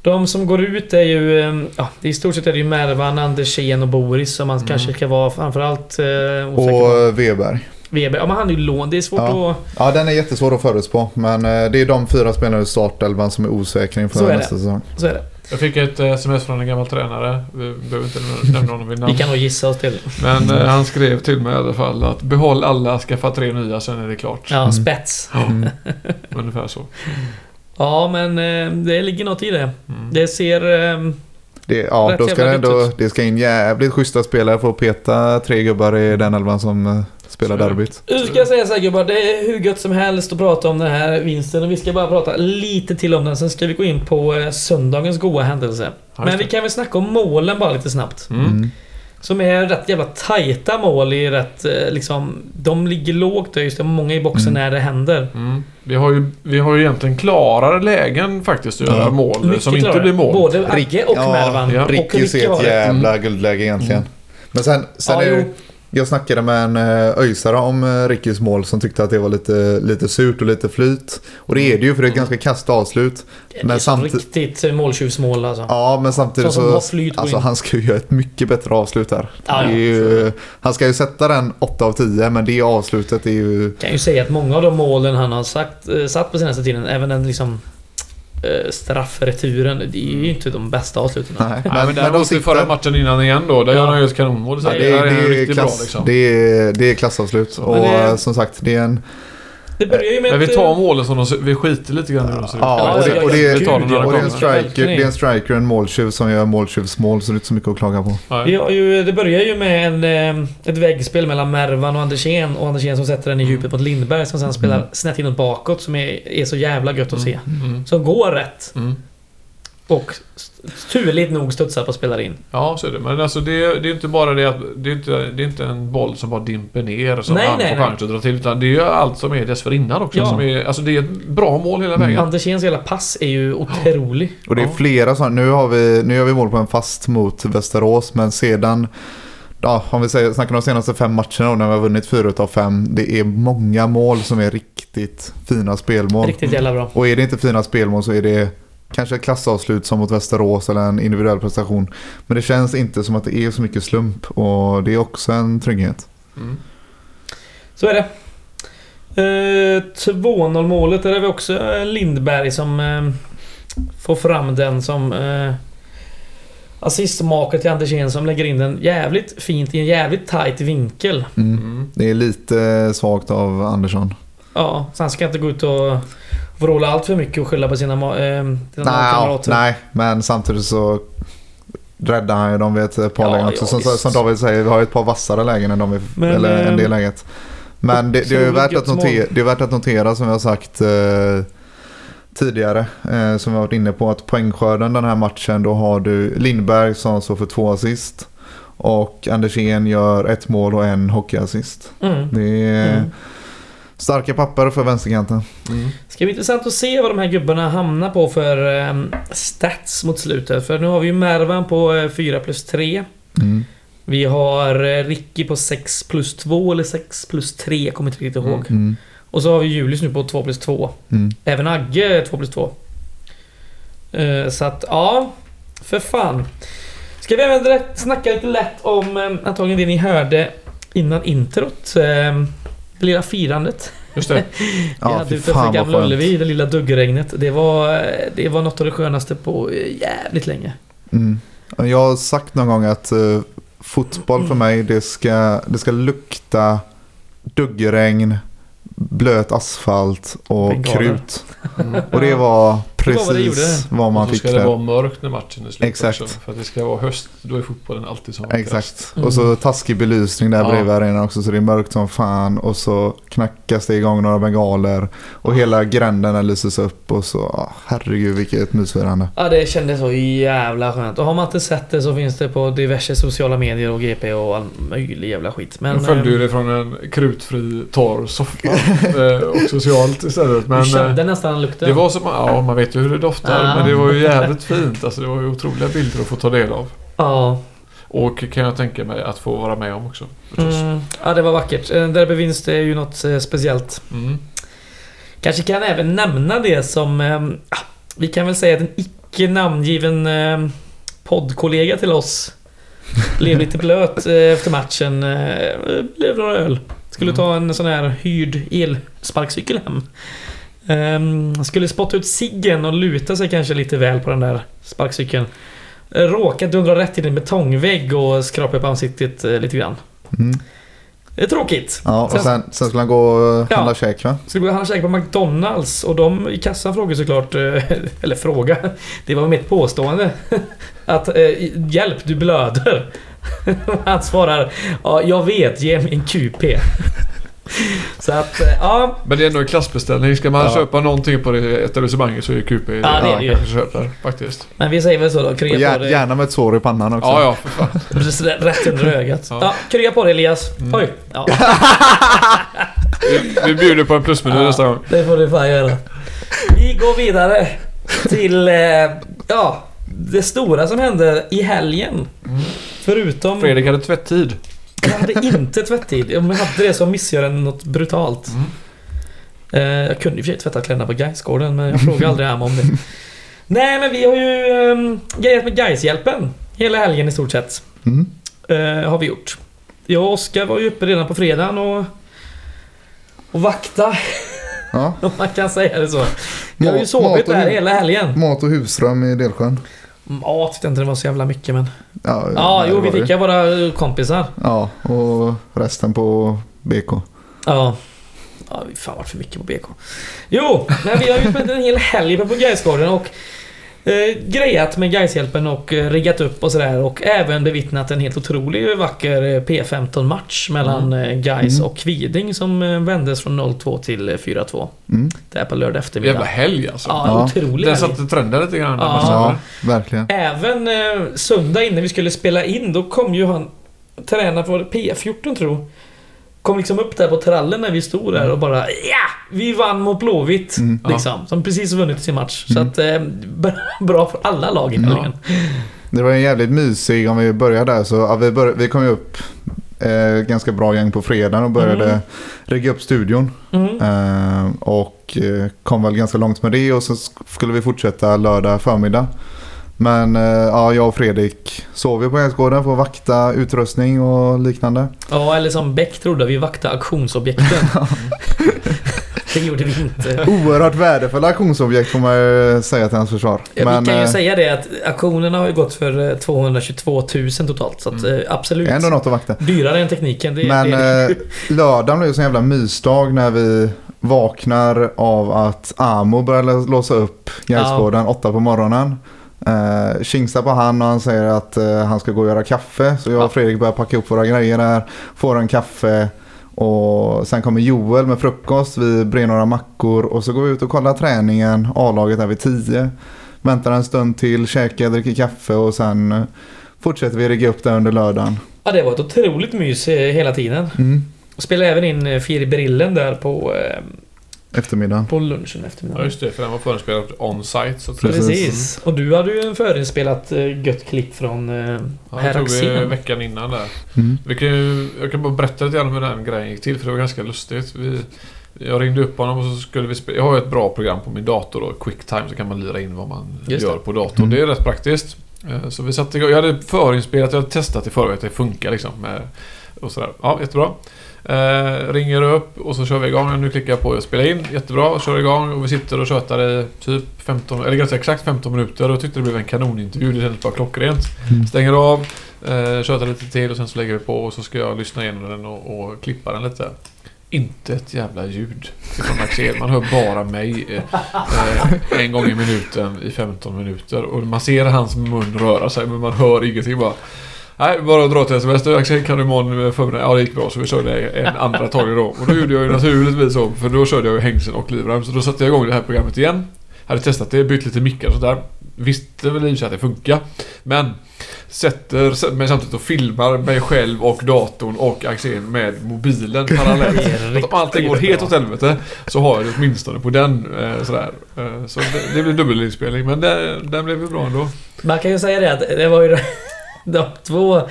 De som går ut är ju... eh, Ja, i stort sett är det ju Mervan, Andersén och Boris som man Mm. kanske ska vara framförallt eh. Och eh, Weber. Weber, ja men han är ju lån. Det är svårt Ja. att... Ja, den är jättesvår att förutspå. Men eh, det är de fyra spelarna i startelvan som är osäkra inför nästa säsong. Så är det. Jag fick ett eh, sms från en gammal tränare. Vi behöver inte nämna honom vid namn. Vi kan nog gissa oss till. Men eh, han skrev till mig i alla fall att behåll alla, skaffa tre nya, sen är det klart. Ja, Mm. spets. Ja, Mm. ungefär så. Ja, men eh, det ligger något i det. Mm. Det ser... eh, Det, ja, Rätt då ska jävla det, ändå, det ska in jävligt schyssta spelare för att peta tre gubbar i den elvan som eh, spelar det. derbyt. Nu ska jag säga så här gubbar, det är hur gött som helst att prata om den här vinsten och vi ska bara prata lite till om den. Sen ska vi gå in på eh, söndagens goa händelse. Ja, Men vi kan väl snacka om målen bara lite snabbt. Mm. Mm. Som är rätt jävla tajta mål i rätt eh, liksom... De ligger lågt och just det, många i boxen Mm. när det händer. Mm. Vi, har ju, vi har ju egentligen klarare lägen faktiskt att göra Ja. mål Mycket som inte klarare. blir mål. Både Agge och Ja, Mervan. ja. Och Ricky ser ett det. jävla guldläge egentligen. Men sen, sen Ja, är det, jo. Jag snackade med en eh, öjsare om eh, Rickys mål som tyckte att det var lite, lite surt och lite flyt. Och det är det ju för det är ett ganska kast avslut. Det är Men så samtid- riktigt eh, måltjuvsmål alltså. Ja, men samtidigt så... går Alltså han ska ju göra ett mycket bättre avslut här. Är ja. ju, han ska ju sätta den 8 av 10 men det avslutet är ju... kan ju säga att många av de målen han har sagt, satt på senaste tiden, även den liksom straffreturen, det är ju inte de bästa avsluten. Nej, Nej, men, de däremot i förra matchen innan igen då, där Ja. gör han ju ett kanonmål. Ja, det, är, det, är riktigt bra klass, liksom. det, är, det är klassavslut. Och Men det- eh, som sagt, det är en... Det börjar ju med Men vi tar eh, målen som de vi skiter lite grann i hur de ser ut. Ja, och det- och det- vi tar dem när Och det är en striker, det är en striker och en måltjuv som gör måltjuvsmål så det är inte så mycket att klaga på. Ju, det börjar ju med en, eh, ett väggspel mellan Mervan och Andersén och Andersén som sätter den i djupet mot Lindberg som sen spelar Mm. snett inåt bakåt som är, är så jävla gött att se. Mm. Som går rätt Mm. Och turligt nog studsar på och spelar in. Ja, så är det. Men alltså det, det är inte bara det att det är inte, det är inte en boll som bara dimper ner som Nej, han nej, får chans att dra till. Utan det är ju allt som är dessförinnan också. Ja. Som är, alltså det är ett bra mål hela vägen. Anderséns hela pass är ju otrolig. Och det är flera sådana. Nu, har vi, nu gör vi mål på en fast mot Västerås men sedan Ja, om vi säger, snackar de senaste fem matcherna då, när vi har vunnit fyra av fem. Det är många mål som är riktigt fina spelmål. Riktigt jävla bra. Och är det inte fina spelmål så är det kanske ett klassavslut som mot Västerås eller en individuell prestation. Men det känns inte som att det är så mycket slump och det är också en trygghet. Mm. Så är det. Eh, 2-0 målet, där är vi också eh, Lindberg som eh, får fram den som... Eh, assistmakare till Andersén som lägger in den jävligt fint i en jävligt tight vinkel. Mm. Mm. Det är lite svagt av Andersson. Ja, så han ska inte gå ut och vråla allt för mycket och skylla på sina, eh, sina Nej, ja, lagkamrater. nej, men samtidigt så räddar han ju dem vid ett par Ja, lägen också. ja, som, som David säger, vi har ju ett par vassare lägen än de Men, eller en eh, del läget. Men det, det, är värt att notera, det är värt att notera som jag har sagt eh, tidigare. Eh, som vi har varit inne på att poängskörden den här matchen då har du Lindberg som står för två assist. Och Andersén gör ett mål och en hockeyassist. Mm. Det är Mm. Starka papper för vänsterkanten. Mm. Ska bli intressant att se vad de här gubbarna hamnar på för eh, stats mot slutet. För nu har vi ju Mervan på eh, 4 plus 3. Mm. Vi har eh, Ricky på 6 plus 2 eller 6 plus 3, jag kommer inte riktigt ihåg. Mm. Och så har vi Julius nu på 2 plus 2. Mm. Även Agge är 2 plus 2. Eh, så att, ja. För fan. Ska vi även snacka lite lätt om eh, antagligen det ni hörde innan introt. Det lilla firandet. Just det. Vi Ja, hade fy utanför fan vad Gamla skönt. Ullevi, det lilla duggregnet. Det var, det var något av det skönaste på jävligt länge. Mm. Jag har sagt någon gång att eh, fotboll för mig det ska, det ska lukta duggregn, blöt asfalt och Bengaler. krut. Mm. Och det var Det var vad det gjorde. precis vad Och man så fick ska det vara mörkt när matchen är slut Exakt. också. För att det ska vara höst, då är fotbollen alltid som. Exakt. Mm. Och så taskig belysning där Ja. bredvid arenan också så det är mörkt som fan. Och så knackas det igång några bengaler. Och hela gränden där lyses upp och så, ah, herregud vilket mysfirande. Ja, det kändes så jävla skönt. Och har man inte sett det så finns det på diverse sociala medier och GP och all möjlig jävla skit. Men... Jag följde eh, ju det från en krutfri torr soffa. eh, och socialt istället. Men du kände eh, nästan lukten. det var som, ja man vet ju hur det doftar. Ja. Men det var ju jävligt fint. Alltså det var ju otroliga bilder att få ta del av. Ja. Och kan jag tänka mig att få vara med om också. Mm, ja, det var vackert. Eh, Derbyvinst är ju något eh, speciellt. Mm. Kanske kan även nämna det som... Ah, vi kan väl säga att en icke namngiven eh, poddkollega till oss blev lite blöt efter matchen. Blev några öl. Skulle Mm. ta en sån här hyrd elsparkcykel hem. Um, skulle spotta ut ciggen och luta sig kanske lite väl på den där sparkcykeln. Råkat dundra rätt in i en betongvägg och skrapa upp ansiktet eh, lite grann. Mm. Det är tråkigt. Ja, och Sen- sen, sen skulle han gå och Ja. handla käk va? Skulle gå och handla käk på McDonalds och de i kassan frågade såklart, eh, eller fråga, det var mitt påstående. Att eh, hjälp, du blöder. Han svarar, ja jag vet, ge mig en QP. Så att, eh, ja. Men det är ändå en klassbeställning. Ska man Ja. köpa någonting på det etablissemanget så är QP det Ja, det är det ju. kanske köper faktiskt. Men vi säger väl så då, krya på gär, dig. gärna med ett sår i pannan också. Ja, ja, för fan. Precis, rätt under ögat. Ja. Ja. krya på dig Elias. Mm. Oj. Ja, Vi, vi bjuder på en plusmeny Ja. nästa gång. det får du fan göra. Vi går vidare till, eh, ja, det stora som hände i helgen. Mm. Förutom... Fredrik hade tvätttid. Jag hade inte tvättid. Om jag hade det så missade jag något brutalt. Mm. Eh, jag kunde i och för sig tvätta kläderna på Gaisgården men jag frågade aldrig Amma om det. Nej men vi har ju um, grejat med Gaishjälpen hela helgen i stort sett. Mm. Eh, har vi gjort. Jag och Oskar var ju uppe redan på fredagen och, och vakta, Ja. om man kan säga det så. Jag har ju sovit där hela helgen. Mat och husrum i Delsjön. Mat tyckte inte det var så jävla mycket men... Ja, Ja, jo vi fick ja våra kompisar. Ja, och resten på BK. Ja. Ja, fan varit för mycket på BK. Jo, men vi har ju spelat en hel helg på Gaisgården och eh, grejat med Gaishjälpen och eh, riggat upp och sådär och även bevittnat en helt otrolig vacker eh, P15-match mellan eh, Gais Mm. och Kviding som eh, vändes från 0-2 till eh, 4-2. Mm. Där på lördag eftermiddag. Jävla helg alltså. Ja, Ja. otrolig Den satte trenden lite grann. Ja. Ja. Verkligen. Även eh, söndag innan vi skulle spela in, då kom ju han tränaren för P14 tror jag. Kom liksom upp där på trallen när vi stod där och bara ja! Vi vann mot Blåvitt. Mm. Liksom. Som precis vunnit sin match. Mm. Så att eh, bra för alla lag i Ja. helgen. Det var en jävligt mysig, om vi börjar där så, ja, vi, bör, vi kom ju upp eh, ganska bra gäng på fredagen och började Mm. rigga upp studion. Mm. Eh, och eh, kom väl ganska långt med det och så sk- skulle vi fortsätta lördag förmiddag. Men eh, ja, jag och Fredrik sov ju på Hästgården för att vakta utrustning och liknande. Ja, eller som Beck trodde, vi vakta auktionsobjekten. Det gjorde vi inte. Oerhört värdefulla auktionsobjekt får man ju säga till hans försvar. Ja, vi kan ju eh, säga det att auktionerna har ju gått för eh, 222 000 totalt. Så att, Mm. eh, absolut. ändå något att vakta. Dyrare än tekniken. Det, Men det eh, lördagen blev ju en jävla mysdag när vi vaknar av att Amo börjar lå- låsa upp gärdsgården åtta på morgonen. Uh, kingsar på han och han säger att eh, han ska gå och göra kaffe. Så jag Ja. och Fredrik börjar packa upp våra grejer där. Får en kaffe. Och sen kommer Joel med frukost. Vi brer några mackor. Och så går vi ut och kollar träningen. A-laget är vid 10. Väntar en stund till, käkar, dricker kaffe och sen eh, fortsätter vi rigga upp där under lördagen. Ja, det var ett otroligt mys eh, hela tiden. Mm. Spelade även in eh, Firi Brillen där på, eh, Eftermiddagen. på lunchen Ja, eftermiddagen. just det. För den var förespelad on-site. Så. Precis. Precis. Och du hade ju en förinspelat eh, gött klipp från eh, Ja, det tog vi veckan innan där. Mm. Vi kan ju, jag kan bara berätta lite grann om hur den grejen gick till för det var ganska lustigt. Vi, jag ringde upp honom och så skulle vi spela. Jag har ju ett bra program på min dator då, Quicktime, så kan man lira in vad man Just gör det. på datorn. Mm. Det är rätt praktiskt. Eh, Så vi satte igång. Jag hade förinspelat, jag hade testat i förväg att det funkar liksom. Med, och sådär. Ja, jättebra. Eh, ringer upp och så kör vi igång. Nu klickar jag på att spela in. Jättebra, kör igång och vi sitter och tjötar i typ 15, eller ganska exakt 15 minuter och tyckte det blev en kanonintervju. Det kändes bara klockrent. Mm. Stänger av, eh, tjötar lite till och sen så lägger vi på och så ska jag lyssna igenom den och, och klippa den lite. Inte ett jävla ljud från Axel. Man hör bara mig eh, eh, en gång i minuten i 15 minuter. Och man ser hans mun röra sig men man hör ingenting bara. Nej, bara att dra till sms. Axel, kan du imorgon förmiddag? Ja, det gick bra. Så vi körde en andra tagning då. Och då gjorde jag ju naturligtvis så. För då körde jag ju hängseln och livrem. Så då satte jag igång det här programmet igen. Hade testat det, bytt lite mickar och sådär. Visste väl i och att det funkar. Men sätter mig samtidigt och filmar mig själv och datorn och Axel med mobilen parallellt. Att om allting går helt åt helvete så har jag det åtminstone på den. Eh, sådär. Eh, så det, det blir dubbelinspelning men det, den blev ju bra ändå. Man kan ju säga det att det var ju de, två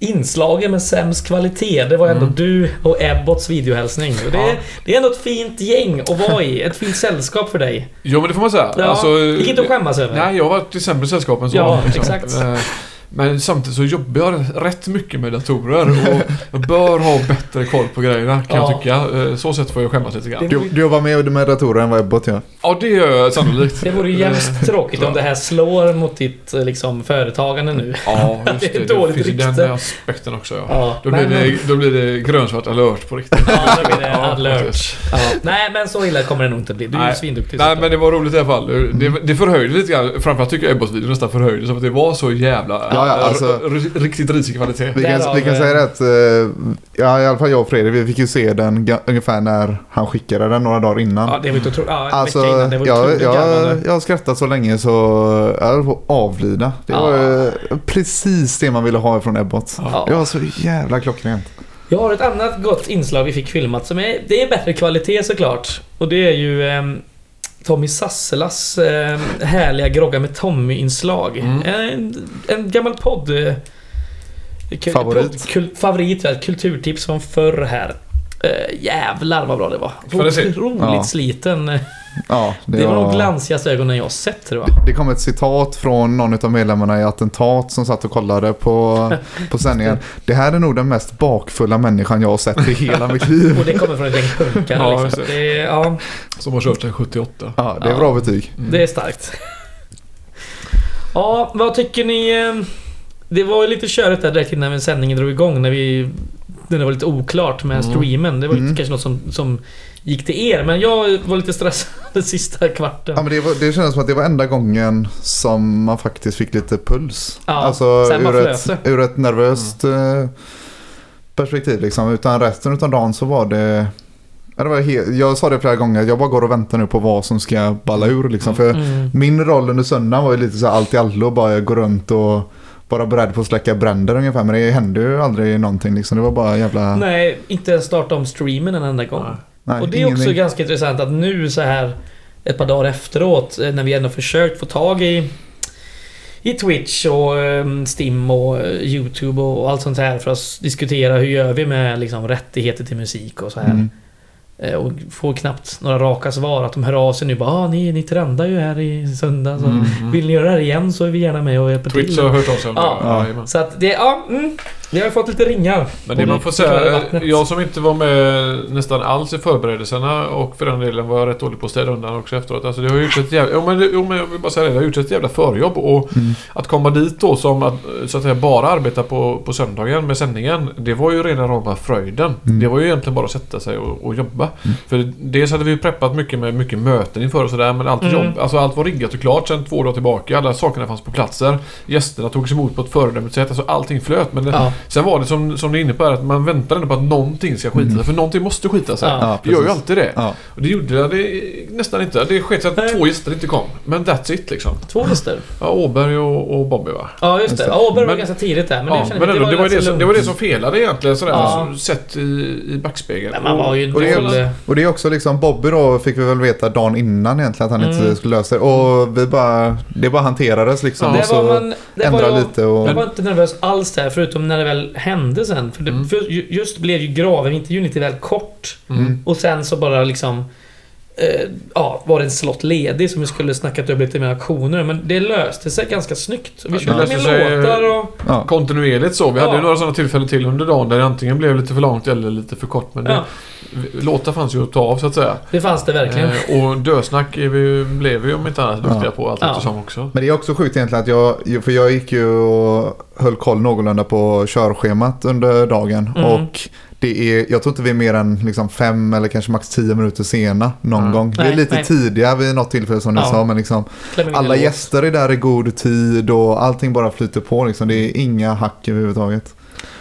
inslagen med sämst kvalitet. Det var ändå Mm. du och Ebbots videohälsning. Och det, Ja. det är ändå ett fint gäng att vara i. Ett fint sällskap för dig. Jo men det får man säga. Ja, Alltså, gick inte att skämmas över. Nej, jag har varit i sämre sällskap än så. Ja, exakt. Eh, Men samtidigt så jobbar jag rätt mycket med datorer och jag bör ha bättre koll på grejerna kan Ja. jag tycka. Eh, Så sätt får jag skämmas lite grann. Du, du jobbar mer med datorer än vad Ebbot gör. Ja, det gör jag sannolikt. Det vore ju jämst tråkigt om det här slår mot ditt eh, liksom, företagande nu. Ja, just Det det. är Det, dåligt finns rykte. den aspekten också ja. Ja, Då blir, men- det, då blir det grönsvart alert på riktigt. Ja, då blir det Ja, alert. Ja. Nej, men så illa kommer det nog inte bli. Du är ju Nej. svinduktig. Nej men det var roligt i alla fall. Det, det förhöjde lite grann. Framförallt tycker jag Ebbot-videon nästan förhöjde så att det var så jävla... Ja, ja, alltså- r- r- riktigt risig kvalitet. Vi kan, vi kan eh, säga det att, eh, ja i alla fall jag och Fredrik, vi fick ju se den ungefär när han skickade den några dagar innan. Ja, det var inte otroligt. Ja, en Alltså, vecka innan. Det var jag, otroligt jag, jag har skrattat så länge så jag höll på att avlida. Det Ja. var ju precis det man ville ha från Ebbot. Ja. Det var så jävla klockrent. Jag har ett annat gott inslag vi fick filmat som är... Det är bättre kvalitet såklart. Och det är ju ehm, Tommy Sasselas ehm, härliga Grogga med Tommy-inslag. Mm. En, en gammal podd... eh, kul- Favorit. Podd, kul, favorit, ja, kulturtips från förr här. Uh, jävlar vad bra det var. Otroligt Ja. sliten. Ja, Det, var de glansigaste ögonen jag har sett tror jag. Det kom ett citat från någon av medlemmarna i Attentat som satt och kollade på, på sändningen. Det här är nog den mest bakfulla människan jag har sett i hela mitt liv. Och det kommer från ett gäng punkare Ja, liksom. det, ja, Som har kört sedan 78. Ja, det är Ja. bra betyg. Mm. det är starkt. Ja, vad tycker ni? eh, Det var ju lite körigt där direkt innan sändningen drog igång när vi... Det var lite oklart med Mm. streamen. Det var ju Mm. kanske något som, som gick till er. Men jag var lite stressad den sista kvarten. Ja, men det, var, det kändes som att det var enda gången som man faktiskt fick lite puls. Ja, alltså ur ett, ur ett nervöst eh, perspektiv liksom. Utan resten av dagen så var det... Det var jag sa det flera gånger, jag bara går och väntar nu på vad som ska balla ur liksom. För Mm. min roll under söndagen var ju lite så allt i allo, bara gå runt och vara beredd på att släcka bränder ungefär. Men det hände ju aldrig någonting liksom. Det var bara jävla... Nej, inte ens starta om streamen en enda gång. Nej. och det är också ingenting. ganska intressant att nu så här ett par dagar efteråt eh, när vi ändå försökt få tag i i Twitch och eh, Stim och eh, YouTube och allt sånt här för att diskutera hur gör vi med liksom rättigheter till musik och så här. Mm. Eh, Och får knappt några raka svar. Att de hör av sig nu bara ah, ni, ni trendar ju här i söndag. Så Mm. Mm. Vill ni göra det här igen så är vi gärna med och hjälper Twitch till. har hört av sig om det. Ja. Ja, jajamän. Så att det, ja, mm, Vi har fått lite ringar. Men det man får säga, jag som inte var med nästan alls i förberedelserna och för den delen var jag rätt dålig på att städa undan också efteråt. Alltså det har gjort ett jävla... Jo men, det- jo, men jag vill bara säga det, det har gjort ett jävla förjobb och Mm. att komma dit då som att, så att säga bara arbeta på, på söndagen med sändningen. Det var ju rena rama fröjden. Mm. Det var ju egentligen bara att sätta sig och, och jobba. För dels hade vi preppat mycket med mycket möten inför och sådär men allt, Mm. jobb, alltså allt var riggat och klart sedan två dagar tillbaka. Alla sakerna fanns på platser. Gästerna togs emot på ett föredömligt sätt. Alltså allting flöt. Men det, Ja. Sen var det som, som du är inne på här, att man väntar ändå på att någonting ska skita sig. För någonting måste skita sig. Ja. Det gör ju alltid det. Ja. Och det gjorde det nästan inte. Det sket sig att Nej. två gäster inte kom. Men that's it liksom. Två gäster. Ja, Åberg och, och Bobby va? Ja, just det. det. Ja, Åberg var Men- ganska tidigt där. Men, ja, det, men ändå, det, var det, ganska som, det var det som felade egentligen sådär. Ja. så Sett i, i backspegeln. Men man var ju Och det, och det är också liksom Bobby då fick vi väl veta dagen innan egentligen att han inte Mm. skulle lösa det. Och vi bara, det bara hanterades liksom. Ja. och Det så man... Det ändra var jag, lite och... jag var inte nervös alls där, förutom när det väl hände sen. För, det, Mm. för ju- just blev ju graven-intervjun lite väl kort. Mm. Och sen så bara liksom... Eh, ja, var det en slott ledig som vi skulle snackat upp lite mer aktioner. Men det löste sig ganska snyggt. Och vi körde med sig- låtar och... Ja. Kontinuerligt så. Vi hade ju några sådana tillfällen till under dagen där det antingen blev lite för långt eller lite för kort. Men det, låtar fanns ju att ta av så att säga. det fanns det verkligen. Eh, och dösnack är vi, ju- blev vi om inte annat duktiga Ja. på allt Ja. eftersom också. Men det är också sjukt egentligen att jag, för jag gick ju och höll koll någorlunda på körschemat under dagen. Mm. Och det är, jag tror inte vi är mer än liksom fem eller kanske max tio minuter sena någon Mm. gång. vi är lite nej. tidiga vid något tillfälle som ni Ja. sa. Men liksom, alla gäster är där i god tid och allting bara flyter på. Liksom. Det är inga hack överhuvudtaget.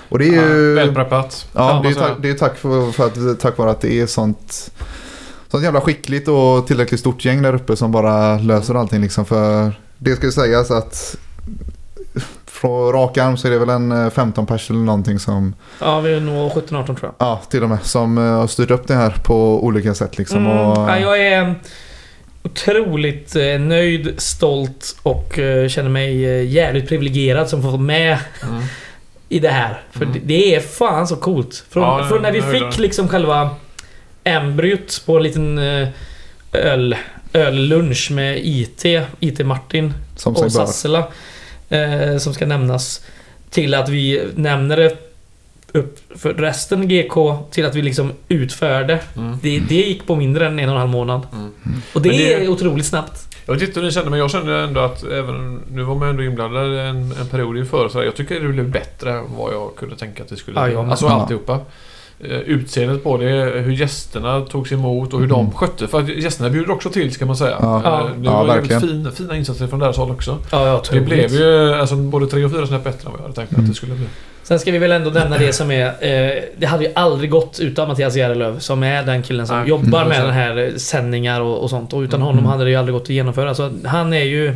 Och det är ju... Ja, välpreppat. Ja, det är, tack, det är tack, för, för att, tack vare att det är sånt, sånt jävla skickligt och tillräckligt stort gäng där uppe som bara löser allting. Liksom. För det ska ju sägas att från rak arm så är det väl en eh, 15 pers eller någonting som, Ja, vi är nog 17-18 tror jag. ja till och med, som eh, har styrt upp det här på olika sätt. Liksom. Mm, Och, ja, jag är otroligt eh, nöjd, stolt och eh, känner mig eh, jävligt privilegierad som får vara med Mm. i det här. För Mm. det, är fan så coolt. Från, Ja, från när vi fick liksom själva embryot på en liten eh, öl, öllunch med IT, IT-Martin som och sig bör. Eh, som ska nämnas. Till att vi nämner det upp för resten GK till att vi liksom utförde. Mm. Det, det gick på mindre än en och en halv månad. Mm. Och det, det- är otroligt snabbt. Jag vet inte hur ni kände men jag kände ändå att även... Nu var man ändå inblandad en, en period inför så här, Jag tycker det blev bättre än vad jag kunde tänka att det skulle bli. Alltså Ja. alltihopa. Eh, Utseendet på det, hur gästerna togs emot och hur de Mm. skötte. För att gästerna bjuder också till ska man säga. Ja. Eh. Det Ja, var verkligen. jävligt fina, fina insatser från deras håll också. Ja, ja, Det blev ju alltså, både tre och fyra snäpp bättre än vad jag hade tänkt att Mm. det skulle bli. Sen ska vi väl ändå nämna det som är... Eh, det hade ju aldrig gått utan Mattias Järrelöv som är den killen som Nej, jobbar mm. med den här sändningar och, och sånt. Och utan Mm. honom hade det ju aldrig gått att genomföra. Så han är ju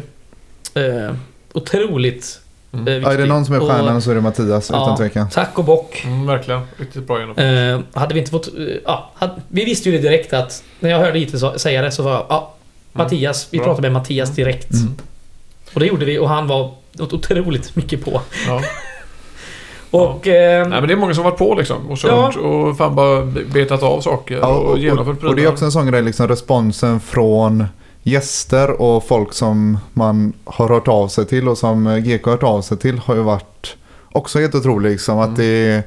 eh, otroligt Mm. eh, Ja, är det någon som är Och, stjärnan så är det Mattias Ja. utan tvekan. Tack och bock. Mm, verkligen. Riktigt bra genomfört. Eh, hade vi inte fått... eh, ja, hade, vi visste ju det direkt att... När jag hörde IT så- säga det så var jag... Ja, Mattias. Vi Bra. pratade med Mattias direkt. Mm. Och det gjorde vi och han var otroligt mycket på. Ja. Och... Eh, Nej men det är många som varit på liksom och kört och fan bara betat av saker Ja, och, och, genomfört och, och det är också en sån grej, liksom responsen från gäster och folk som man har hört av sig till och som GK har hört av sig till har ju varit också helt otrolig. Liksom, Mm. att det är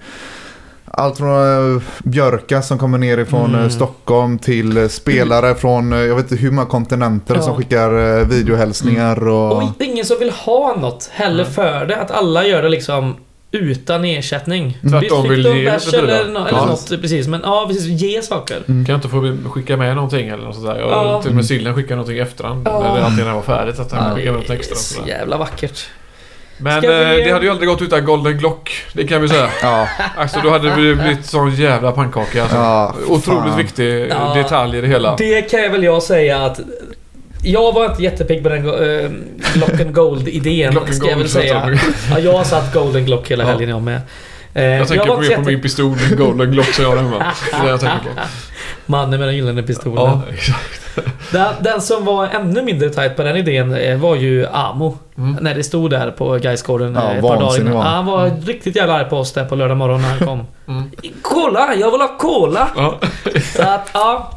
allt från eh, Björka som kommer ner ifrån Mm. eh, Stockholm till eh, spelare från jag vet inte hur många kontinenter Ja. som skickar videohälsningar. Och, Och ingen som vill ha något heller för det. Att alla gör det liksom utan ersättning. Tvärtom Visst fick vill ge lite eller, nå- eller Ja. något precis. Men ja, precis. Ge saker. Mm. Kan jag inte få skicka med någonting eller något sådär? Jag Ja. till och med Sillen skickade någonting i efterhand. Ja. När det alltid var färdigt. Att han Ja. skickade något extra. Så sådär. jävla vackert. Men vi- eh, det hade ju aldrig gått utan Golden Glock. Det kan vi säga. Ja, Alltså då hade det blivit sån jävla pannkaka. Alltså. ja, Otroligt viktig Ja. detalj i det hela. Det kan jag väl jag säga att... Jag var inte jättepigg på den äh, Glock and Gold-idén, Glock ska jag väl säga. Ja, jag har satt Golden Glock hela Ja. helgen jag med. Eh, Jag tänker var på, inte på jätte- min pistol, min Golden Glock som jag har hemma. Det är det jag tänker på. Mannen med den gyllene pistolen. Ja, exakt. Den, den som var ännu mindre tight på den idén eh, var ju Amo. Mm. När det stod där på Gaisgården Ja, eh, ett par dagar innan. var han. Var riktigt jävla arg på oss där på lördag morgon när han kom. Mm. Cola! Jag vill ha cola! Ja. Så att, ja.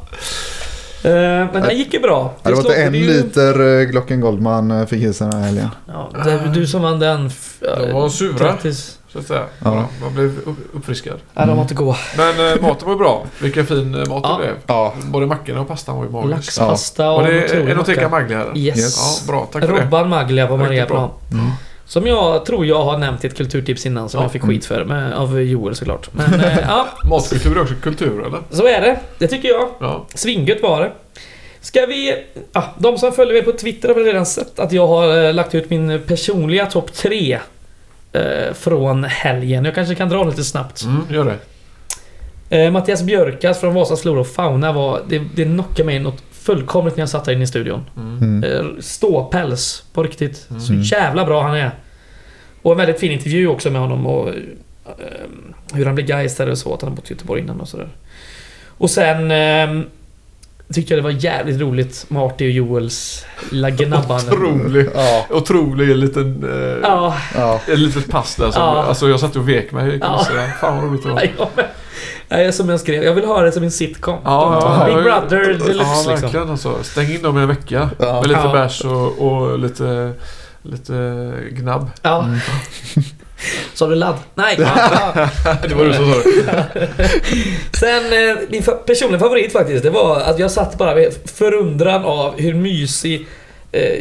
Eh, Men den gick ju bra. Ja, det var inte en är ju- liter eh, Glocken Goldman eh, fick i sig den här helgen. Ja, det, du som vann den. De var sura. Grattis. Så att säga. Ja. Ja. Man blev upp- uppfriskad. Ja, de var inte goda. Men maten var bra. Vilken fin mat Ja. det blev. Ja, Både mackorna och pastan var ju magisk. Laxpasta och Var det otrolig Enoteca macka. Maglia? här? Yes. Ja, bra. Tack för det. Robban Maglia på Mariaplan. mm. Som jag tror jag har nämnt i ett kulturtips innan som Ja. jag fick skit för. Med, av Joel såklart. Men eh, ja, Matkultur är också kultur, eller? så är det. Det tycker jag. Ja. Svingött var det. Ska vi... Ja, de som följer mig på Twitter har väl redan sett att jag har eh, lagt ut min personliga topp 3 eh, från helgen. Jag kanske kan dra lite snabbt. Mm, gör det. Eh, Mattias Björkas från Vasas Flora och Fauna var... Det, det knockade mig något fullkomligt när jag satt där inne i studion. Mm. Eh, Ståpäls, på riktigt. Mm. Så jävla bra han är. Och en väldigt fin intervju också med honom och eh, hur han blev Gaistare och så, att han har bott i Göteborg innan och sådär. Och sen eh, tyckte jag det var jävligt roligt, Marty och Joels lilla gnabbande. Otrolig, ja, otrolig liten... Eh, Ja, ja. Ett litet pass där som, Ja. Alltså jag satt och vek mig Ja. Fan vad roligt det var. ja, men, Nej, som jag skrev, jag vill ha det som en sitcom. Ja, ja, Big ja, Brother Ja, deluxe liksom. verkligen alltså. Stäng in dem i en vecka. Ja. Med lite Ja. bärs och, och lite, lite gnabb. Ja. Mm. Sa du ladd? Nej. Ja. Det var du som sa det. Sen, eh, min personliga favorit faktiskt, det var att jag satt bara med förundran av hur mysig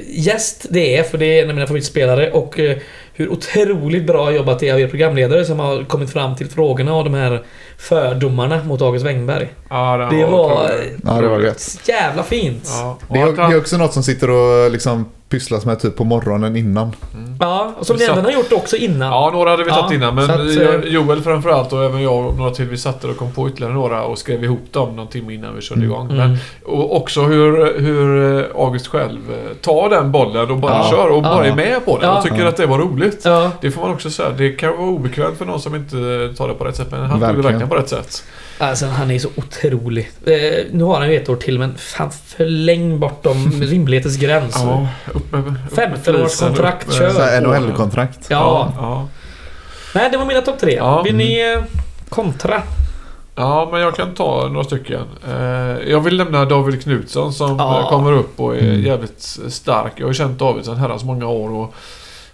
gäst det är, för det är en av mina favoritspelare, och eh, hur otroligt bra jobbat det är av er programledare som har kommit fram till frågorna och de här fördomarna mot August Wengberg. Ja, den Det var- ja, det var gött. Jävla fint! Ja. Det är, det är också något som sitter och liksom pysslas med typ på morgonen innan. Mm. och som ni satt- även har gjort också innan. Ja, några hade vi Ja, tagit innan. Men att, jag- eh, Joel framförallt och även jag och några till. Vi satt där och kom på ytterligare några och skrev ihop dem någon timme innan vi körde Mm. igång. Mm. Men, och också hur, hur eh, August själv eh, tar den bollen och bara Ja. kör och Ja. bara är med på den Ja. och tycker Ja. att det var roligt. Ja. Det får man också säga. Det kan vara obekvämt för någon som inte tar det på rätt sätt. Men han tog det verkligen på rätt sätt. Alltså han är så otrolig. Eh, nu har han ju ett år till men fan förläng bortom rimlighetens gräns. Ja, upp med, upp med 15 års kontrakt, upp kör. NHL-kontrakt. Ja. Ja. Nej, det var mina topp tre. Ja. Vill ni eh, kontra? Ja, men jag kan ta några stycken. Eh, jag vill nämna David Knutsson som Ja. eh, kommer upp och är Mm. jävligt stark. Jag har känt David sedan herrans många år och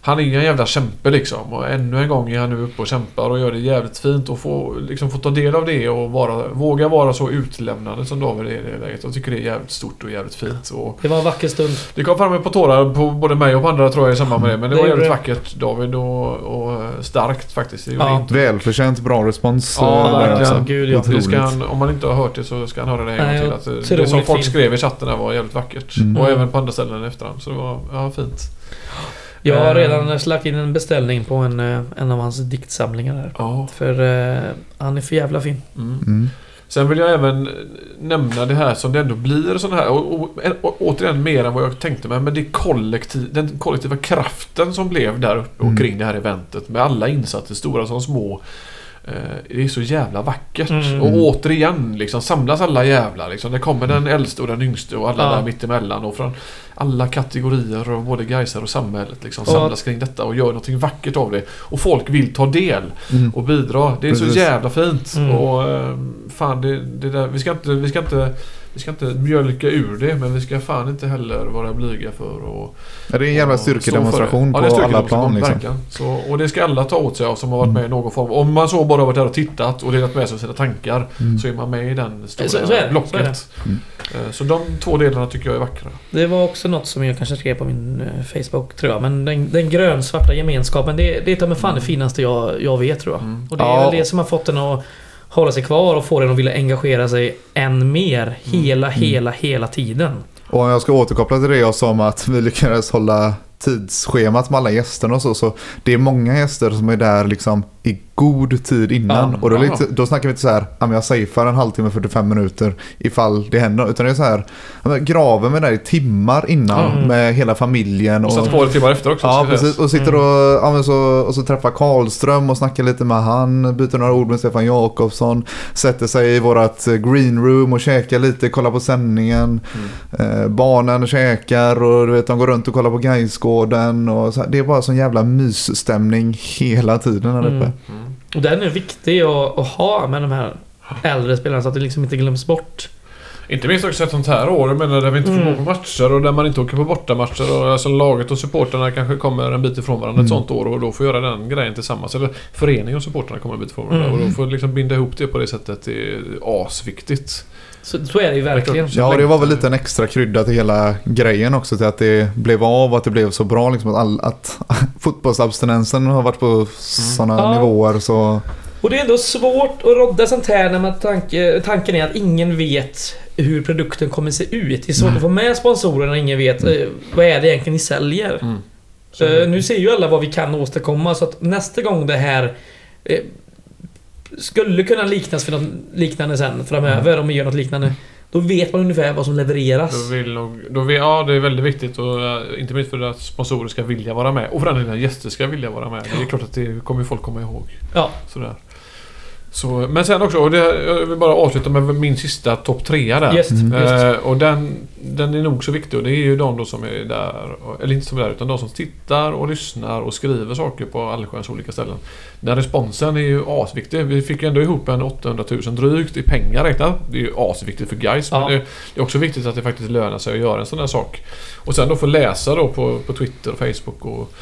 han är en jävla kämpe liksom. Och ännu en gång är han nu uppe och kämpar och gör det jävligt fint och få, liksom, få ta del av det och vara, våga vara så utlämnande som David är i det läget. Jag tycker det är jävligt stort och jävligt fint. Och Det var en vacker stund. det kom fram ett par tårar på både mig och på andra tror jag i samband med det. Men det, Det var jävligt det. vackert David och, och starkt faktiskt. Det Ja. inte Välförtjänt bra respons. Ja, eh, verkligen. också. Gud, ja. Det ska han, om man inte har hört det så ska han höra det en Nej, gång till. Att det, det som folk fint. skrev i chatten var jävligt vackert. Mm. Och Mm. även på andra ställen efterhand. Så det var ja, fint. Jag har Eh. redan lagt in en beställning på en, eh, en av hans diktsamlingar här. Ja. För eh, han är för jävla fin. Mm. Mm. Sen vill jag även nämna det här som det ändå blir sån här. Och, och, och, återigen mer än vad jag tänkte mig. Men det kollektiv, den kollektiva kraften som blev där uppe och Mm. kring det här eventet. Med alla insatser, stora som små. Eh, Det är så jävla vackert. Mm. Och återigen liksom samlas alla jävlar. Liksom. Det kommer den äldste och den yngste och alla Ja. där mittemellan. Och från alla kategorier och både Gaisar och samhället liksom Och- samlas kring detta och gör någonting vackert av det. Och folk vill ta del Mm. och bidra. Det är så Precis. jävla fint. Mm. Och eh, fan, det, det där, vi ska inte, vi ska inte vi ska inte mjölka ur det men vi ska fan inte heller vara blyga för och Ja, det är en jävla styrkedemonstration på Ja, är alla plan. Liksom. Så, och det ska alla ta åt sig av som har varit Mm. med i någon form. Om man så bara har varit där och tittat och delat med sig av sina tankar Mm. så är man med i den stora Så- så är det, blocket. så är det. Mm. Eh, Så de två delarna tycker jag är vackra. Det var också något som jag kanske skrev på min eh, Facebook tror jag. Men den, den grönsvarta gemenskapen, det, det är ta mig fan det finaste jag, jag vet tror jag. Mm. Och det är Ja. väl det som har fått den att hålla sig kvar och få den att vilja engagera sig än mer. Hela, hela, hela tiden. Och om jag ska återkoppla till det jag sa om att vi lyckades hålla tidsschemat med alla gästerna och så. Så det är många gäster som är där liksom i god tid innan. Ja, och då, ja. lite, då snackar vi inte så här, ja, jag safear en halvtimme 45 minuter ifall det händer. Utan det är så här, graven med där i timmar innan Mm. med hela familjen. Och sen två timmar efter också. Ja, precis. Och sitter och, ja, men så, och så träffar Karlström och snackar lite med han. Byter några ord med Stefan Jakobsson. Sätter sig i vårat eh, green room och käkar lite, kollar på sändningen. Mm. Eh, barnen käkar och du vet, de går runt och kollar på Gaisgården. Och så, det är bara sån jävla mysstämning hela tiden här uppe. Mm. Mm. Och den är viktig att, att ha med de här äldre spelarna så att det liksom inte glöms bort. Inte minst också ett sånt här år, jag menar där vi inte får Mm. gå på matcher och där man inte åker på bortamatcher och alltså laget och supporterna kanske kommer en bit ifrån varandra ett Mm. sånt år och då får göra den grejen tillsammans. Eller föreningen och supporterna kommer en bit ifrån varandra Mm. och då får liksom binda ihop det på det sättet det är asviktigt. Så, så är det ju verkligen. Ja, och det var väl lite en extra krydda till hela grejen också. Till att det blev av och att det blev så bra. Liksom, att, all, att fotbollsabstinensen har varit på sådana Ja. nivåer. Så Och det är ändå svårt att rodda sånt här när man tanke, tanken är att ingen vet hur produkten kommer se ut. Det är svårt Nej. att få med sponsorer när ingen vet eh, vad är det egentligen ni säljer. Mm. Så, Eh, nu ser ju alla vad vi kan åstadkomma så att nästa gång det här eh, skulle kunna liknas för något liknande sen framöver om vi gör något liknande. Då vet man ungefär vad som levereras. Då vill nog, då vill, ja, det är väldigt viktigt och eh, inte minst för att sponsorer ska vilja vara med och för den delen gäster ska vilja vara med. Det är klart att det kommer folk komma ihåg. Ja. Sådär. Så, men sen också, och det, jag vill bara avsluta med min sista topp trea där. Just, Mm. Eh, och den, den är nog så viktig och det är ju de då som är där, eller inte som är där, utan de som tittar och lyssnar och skriver saker på allsköns olika ställen. Den responsen är ju asviktig. Vi fick ju ändå ihop en 800 000 drygt i pengar räknat. Det är ju asviktigt för guys Ja. men det, det är också viktigt att det faktiskt lönar sig att göra en sån här sak. Och sen då få läsa då på, på Twitter och Facebook och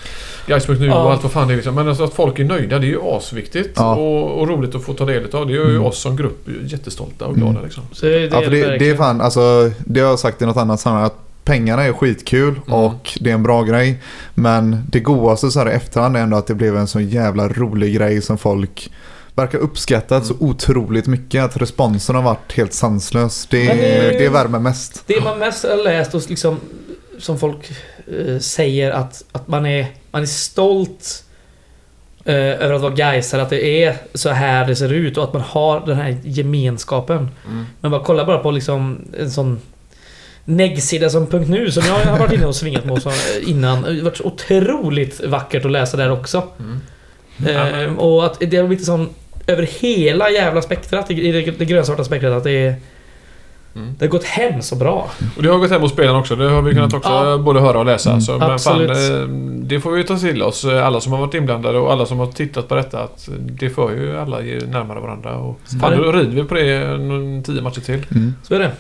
Guys.nu Ja. och allt vad fan det är liksom. Men alltså att folk är nöjda, det är ju asviktigt. Ja. Och, och roligt att få ta del av. Det gör ju Mm. oss som grupp jättestolta och Mm. glada liksom. Så det, ja, för det, det är fan, alltså, det har jag sagt i något annat sammanhang. Att pengarna är skitkul Mm. och det är en bra grej. Men det godaste så här i efterhand är ändå att det blev en så jävla rolig grej som folk verkar uppskattat så Mm. otroligt mycket. Att responsen har varit helt sanslös. Det, det det värmer mest. Det man mest har läst och liksom som folk eh, säger att, att man, är, man är stolt eh, över att vara Gaisare, att det är så här det ser ut och att man har den här gemenskapen. Mm. Men bara kolla bara på liksom en sån neggsida som .nu som jag har varit inne och svingat på eh, innan. Det har varit så otroligt vackert att läsa där också. Mm. Eh, och att det har blivit sån över hela jävla spektrat, i det, det grönsvarta spektrat, att det, är, Mm. det har gått hem så bra. Och det har gått hem hos spelarna också. Det har vi kunnat också Ja. både höra och läsa. Mm. Så, men Absolut. fan, eh, det får vi ta till oss. eh, Alla som har varit inblandade och alla som har tittat på detta. Att det för ju alla närmare varandra. Och fan, då rider vi på det tio matcher till. Mm. Så är det.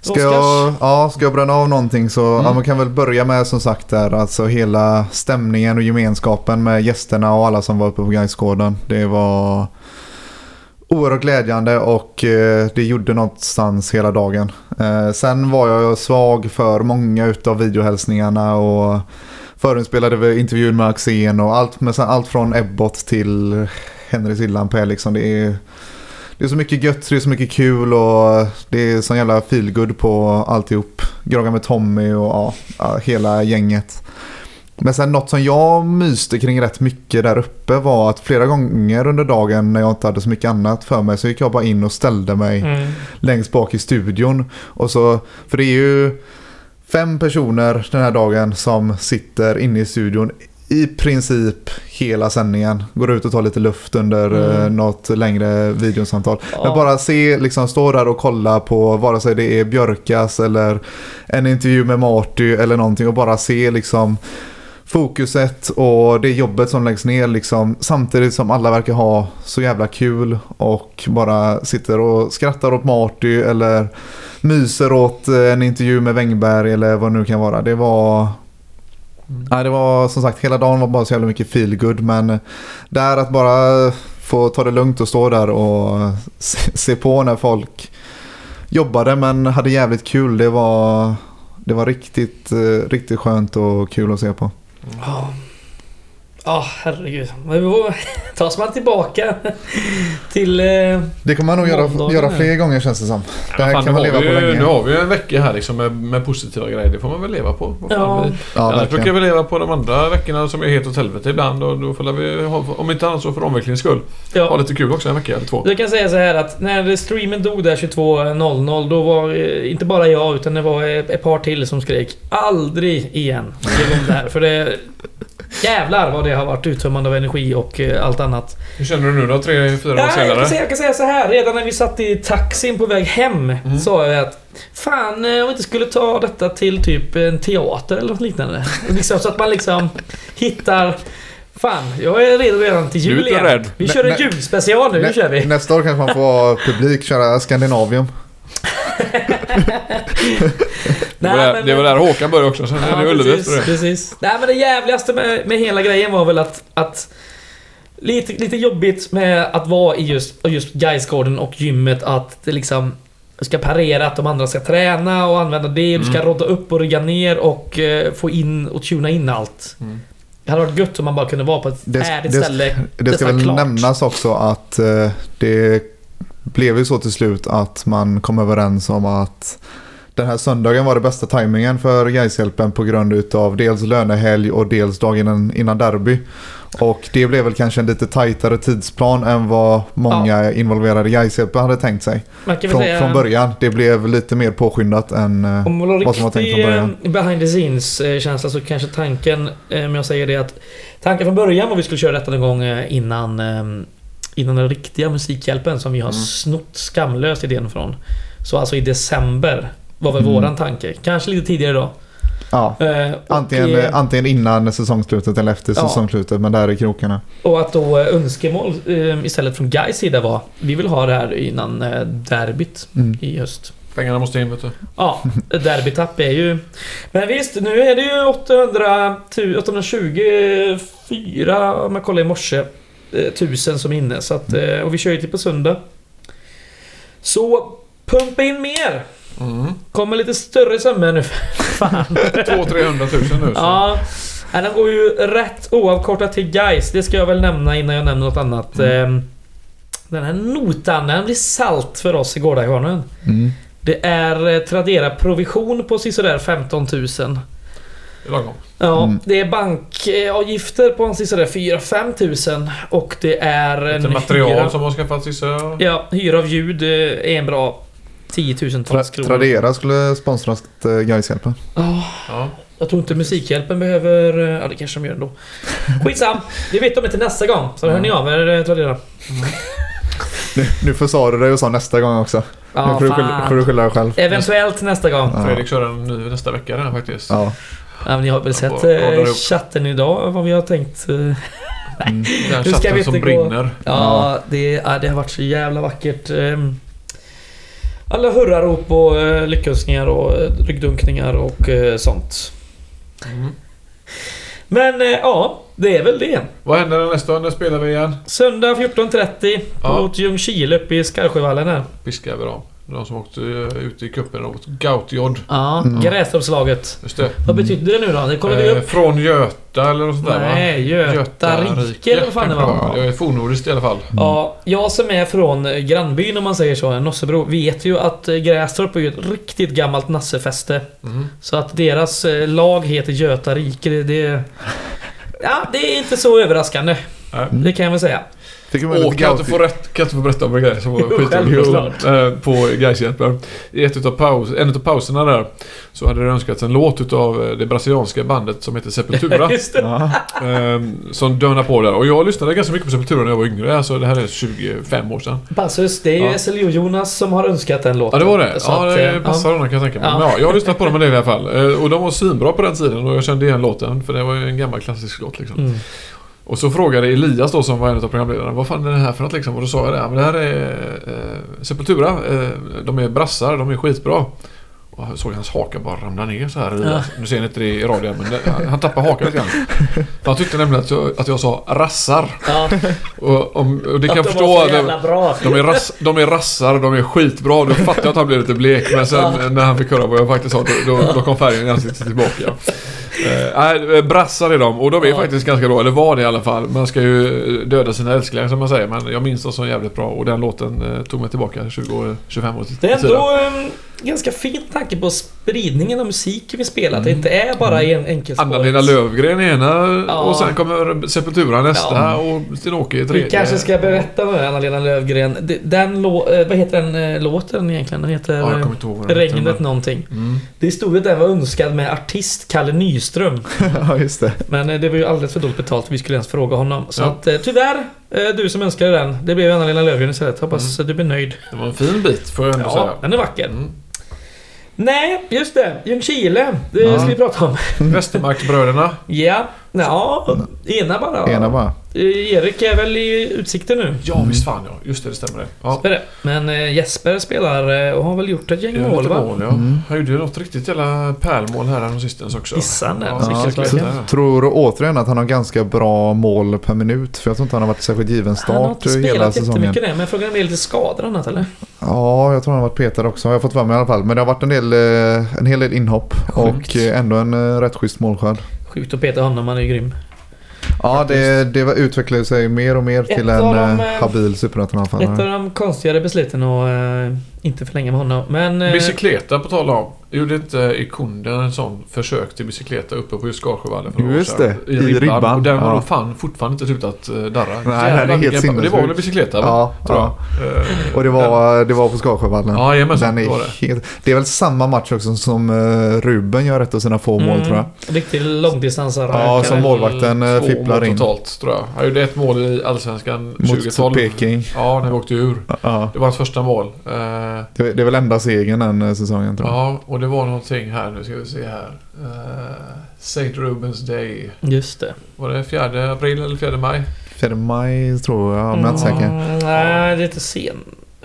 Ska jag, ja, ska jag bränna av någonting så Mm. ja, man kan väl börja med som sagt där alltså hela stämningen och gemenskapen med gästerna och alla som var uppe på Gaisgården. Det var oerhört glädjande och eh, det gjorde någonstans hela dagen. Eh, sen var jag svag för många utav videohälsningarna och förinspelade vi intervjun med Axén och allt, med, allt från Ebbot till Henry Sillanpää liksom. Det är det är så mycket gött, det är så mycket kul och det är sån jävla feelgood på alltihop. Grogga med Tommy och ja, ja, hela gänget. Men sen något som jag myste kring rätt mycket där uppe var att flera gånger under dagen när jag inte hade så mycket annat för mig så gick jag bara in och ställde mig Mm. längst bak i studion. Och så, för det är ju fem personer den här dagen som sitter inne i studion i princip hela sändningen. Går ut och tar lite luft under Mm. eh, något längre videosamtal. Ja. Men bara se, liksom stå där och kolla på vare sig det är Björkas eller en intervju med Marty eller någonting och bara se liksom fokuset och det jobbet som läggs ner liksom samtidigt som alla verkar ha så jävla kul och bara sitter och skrattar åt Marty eller myser åt eh, en intervju med Wängberg eller vad det nu kan vara. Det var Nej, det var som sagt hela dagen var bara så jävla mycket feel good men där att bara få ta det lugnt och stå där och se, se på när folk jobbade men hade jävligt kul. Det var, det var riktigt, eh, riktigt skönt och kul att se på. 哦 Ja. Ja, herregud. Tas man tillbaka till... Eh, Det kommer man nog göra, göra fler gånger känns det som. Det här Fan, kan man leva vi, på ju- länge. nu har vi ju en vecka här liksom med, med positiva grejer. Det får man väl leva på. Fan, Ja. vi, Ja, annars brukar vi leva på de andra veckorna som är helt åt helvete ibland. Och då får vi ha, om inte annat så för omvecklingens skull, ha ja. lite kul också en vecka eller två. Jag kan säga så här att när streamen dog där 22.00 då var eh, inte bara jag utan det var ett ett par till som skrek Aldrig igen. Det här. För det... Jävlar vad det har varit uttömmande av energi och eh, allt annat. Hur känner du nu då? Tre, fyra år Ja, jag, senare? kan säga, jag kan säga så här. Redan när vi satt i taxin på väg hem Mm. sa jag att Fan, eh, om vi inte skulle ta detta till typ en teater eller något liknande. Liksom, så att man liksom hittar... Fan, jag är redo redan till jul igen. rädd. Vi kör en julspecial nu, nu kör vi. Nästa år kanske man får publik köra Scandinavium. Det var, där, det var där Håkan började också, sen är det Ullevi efter precis, det. precis. Nej men det jävligaste med, med hela grejen var väl att, att lite, lite jobbigt med att vara i just, just Gaisgården och gymmet att det liksom du ska parera att de andra ska träna och använda det. Du ska Mm. rodda upp och rygga ner och eh, få in och tuna in allt. Mm. Det hade varit gött om man bara kunde vara på ett Det- färdigt det- ställe. Det ska väl klart. nämnas också att eh, det blev ju så till slut att man kom överens om att den här söndagen var det bästa tajmingen för Gaishjälpen på grund utav dels lönehelg och dels dagen innan, derby. Och det blev väl kanske en lite tajtare tidsplan än vad många involverade Gaishjälpen hade tänkt sig. Från, säga, från början. Det blev lite mer påskyndat än... eh, vad som var tänkt från början. eh, behind the scenes eh, känsla så kanske tanken, om jag säger det att Tanken från början var vi skulle köra detta någon gång innan Innan den riktiga Musikhjälpen som vi har Mm. snott skamlöst idén från. Så alltså i december var väl Mm. våran tanke. Kanske lite tidigare då. Ja, Eh, och, antingen, eh, antingen innan säsongslutet eller efter Ja. säsongslutet. Men där är krokarna. och att då eh, önskemål eh, istället från Guys sida var Vi vill ha det här innan eh, derbyt Mm. i höst. Pengarna måste in vet du. Ja, derbytapp är ju... Men visst, nu är det ju 800, tu- 824 om jag kollar i morse. eh, Tusen som är inne. Så att, eh, och vi kör ju till på söndag. Så pumpa in mer! Mm. Kommer lite större summor nu. Fan. 200-300 000 nu. Så. Ja. Nej, Den går ju rätt oavkortat till guys. Det ska jag väl nämna innan jag nämner något annat. Mm. Eh, Den här notan, den blir salt för oss i Gårdakvarnen. Mm. Det är eh, Tradera provision på sådär 15 000. Det är lagom. Ja, Mm. det är bankavgifter på sådär 4-5 tusen och det är en Lite material hyra. som har skaffat sissa. Ja, hyra av ljud eh, är en bra 10 000 Tra kronor. Tradera skulle sponsra eh, Gaishjälpen. Ja, Ja. jag tror inte Musikhjälpen behöver... eh, Ja, det kanske de gör ändå. Skitsam! Det vet de inte nästa gång. Så hör ni av er, eh, Tradera. Nu, nu försade du dig och sa nästa gång också. Ja, nu får du, skylla, får du skylla dig själv. Eventuellt nästa gång. Ja. Fredrik kör en ny nästa vecka den här faktiskt. Ja. Ja, men ni har väl sett eh, chatten idag, vad vi har tänkt. Mm. Den Nu ska vi chatten som gå- brinner. Ja, det, ja, det har varit så jävla vackert. Alla hurrarop och eh, lyckönskningar och eh, ryggdunkningar och eh, sånt. Mm. Men eh, ja, det är väl det. Vad händer nästa? När spelar vi igen? Söndag 14.30 Ja. mot Ljungskile uppe i Skarsjövallen här. Piskar vi dem. De som åkte eh, ut i cupen mot Gautjod. Ja, Mm. Grästorpslaget. Just det. Vad betydde det nu då? Det kollar vi Eh, upp. från Göta eller något sånt där? Nej, Göta Rike eller vad fan det var. Det är fornnordiskt i alla fall. Ja, jag som är från grannbyn om man säger så, Nossebro, vet ju att eh, Grästorp är ju ett riktigt gammalt nassefäste. Mm. Så att deras eh, lag heter Göta Rike, det, det... Ja, det är inte så överraskande. Det kan jag väl säga. Fick Och kan jag, inte få rätt, kan jag inte få berätta om en grej som var skitrolig eh, på Gaishjälpen. I ett utav paus, en av pauserna där så hade det önskats en låt utav eh, det brasilianska bandet som heter Sepultura. Ja. eh, som dönar på där. Och jag lyssnade ganska mycket på Sepultura när jag var yngre. Alltså det här är 25 år sedan. Passus, det är ju Ja. SL och Jonas som har önskat den Ja låten. det var det. Så Ja att, det eh, passar honom kan jag tänka mig. Ja. Men ja, jag har lyssnat på dem en del i alla fall. Eh, Och de var svinbra på den tiden och jag kände igen låten. För det var ju en gammal klassisk låt liksom. Mm. Och så frågade Elias då som var en av programledarna vad fan är det här för något liksom? Och då sa jag det, ja, men det här är eh, Sepultura. Eh, de är brassar, de är skitbra. Och jag såg hans haka bara ramla ner så här. Elias. Nu ser ni inte det i radion men det, han, han tappade hakan lite grann. Han tyckte nämligen att jag, att jag sa rassar. Ja, Och, om, och det kan att jag de förstå. bra. De är, rass, de är rassar, de är skitbra. Då fattade jag att han blev lite blek. Men sen Ja. när han fick höra vad jag faktiskt sa, då, då, då kom färgen i ansiktet tillbaka. Eh, Nej, brassar är de. Och de är Ja. faktiskt ganska bra. Eller var det i alla fall. Man ska ju döda sina älsklingar som man säger. Men jag minns dem som jävligt bra. Och den låten eh, tog mig tillbaka 20 år, 25 år Det är ändå um, ganska fin tanke på spridningen av musiken vi spelar. Det Mm. inte är bara en enkelspårigt. Anna-Lena Lövgren ena Ja. och sen kommer Sepultura nästa Ja. och Sten-Åke tredje. Vi kanske ska berätta med Anna-Lena Lövgren. De- Den eh, vad heter den eh, låten egentligen? Den heter Ja, ihåg vad Regnet men- någonting. Mm. Det stod att den var önskad med artist Kalle Nyström. ja, just det. Men eh, det var ju alldeles för dåligt betalt vi skulle ens fråga honom. Så Ja. att tyvärr, du som önskade den. Det blev Anna-Lena Lövgren istället. Hoppas Mm. att du blir nöjd. Det var en fin bit får jag ändå Ja, säga. den är vacker. Mm. Nej, just det. Ljungskile. Det Ja. ska vi prata om. Westermarksbröderna. Ja, ja, ena bara. Ena bara. Eh, Erik är väl i Utsikten nu? Ja, visst fan ja. Just det, det stämmer det. Ja. Det. Men eh, Jesper spelar eh, och har väl gjort ett gäng mål va? mål, ja. Mm. Han gjorde ju något riktigt jävla pärlmål här sistens också. Gissar den, Ja, Ja, jag tror återigen att han har ganska bra mål per minut. För jag tror inte han har varit särskilt given Han har start inte hela spelat säsongen. jättemycket det, men frågan är om det är lite skador annat eller? Ja, jag tror han har varit petad också. Jag har fått vara med i alla fall. Men det har varit en, del, en hel del inhopp. Sjukt. Och ändå en rätt schysst målskörd. Sjukt att peta honom, han är ju grym. Ja, det, det utvecklade sig mer och mer till Ett en av de, eh, eh, habil Ett superettan-anfallare. av de konstigare besluten att eh, inte förlänga med honom. Men... eh, Bicykleta på tal om. Gjorde inte Ikunden en sån försök till bicykleta uppe på just Skarsjövallen för några år Just sedan? det, i ribban. Och den har Ja. fan fortfarande inte slutat eh, darra. Nej, det är Jävlar helt vilken- Det var väl bicykleta va? Ja, Tror ja. jag. Eh, Och det var, det var på Skarsjövallen. Ja, jajamensan. Den är, det. helt, det är väl samma match också som eh, Ruben gör ett av sina få mål tror jag. Mm, Riktig långdistansare. Ja, som målvakten eh, Två fipplar mål in. totalt tror jag. Han gjorde ett mål i Allsvenskan Mot 2012. Peking. Ja, när vi åkte ur. Ja, Det var hans första mål. Eh, det, det är väl enda segern den eh, säsongen tror jag. Ja, och det var någonting här. Nu ska vi se här. Uh, St. Rubens Day. Just det. Var det 4 april eller 4 maj? 4 maj tror jag, om jag är inte säker. Mm, nej, det är inte sen.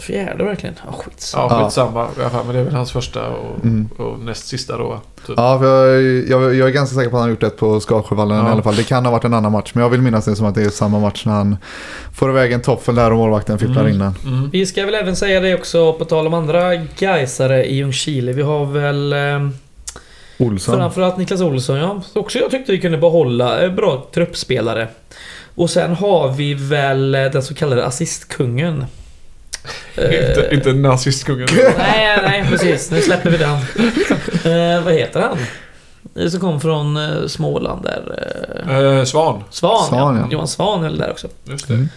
Fjärde verkligen. Ja, skit. Ja, Ja. skitsamma. Fall, men det är väl hans första och, Mm. och näst sista då. Typ. Ja, för jag, jag, jag är ganska säker på att han har gjort ett på Skarsjövallen Ja. i alla fall. Det kan ha varit en annan match, men jag vill minnas det som att det är samma match när han får iväg en toffel där och målvakten fipplar Mm. in den. Mm. Vi ska väl även säga det också på tal om andra Gaisare i Ljungskile. Vi har väl eh, Olsson. framförallt Niklas Olsson ja. Också jag tyckte vi kunde behålla eh, bra truppspelare. Och sen har vi väl eh, den så kallade assistkungen. Inte, Eh, inte nazistkungen. Nej, nej precis. Nu släpper vi den. Eh, vad heter han? Det som kom från eh, Småland där. Eh, Eh, Svan. Svan, Svan, ja. ja. Johan Svan höll där också. Just det. Mm.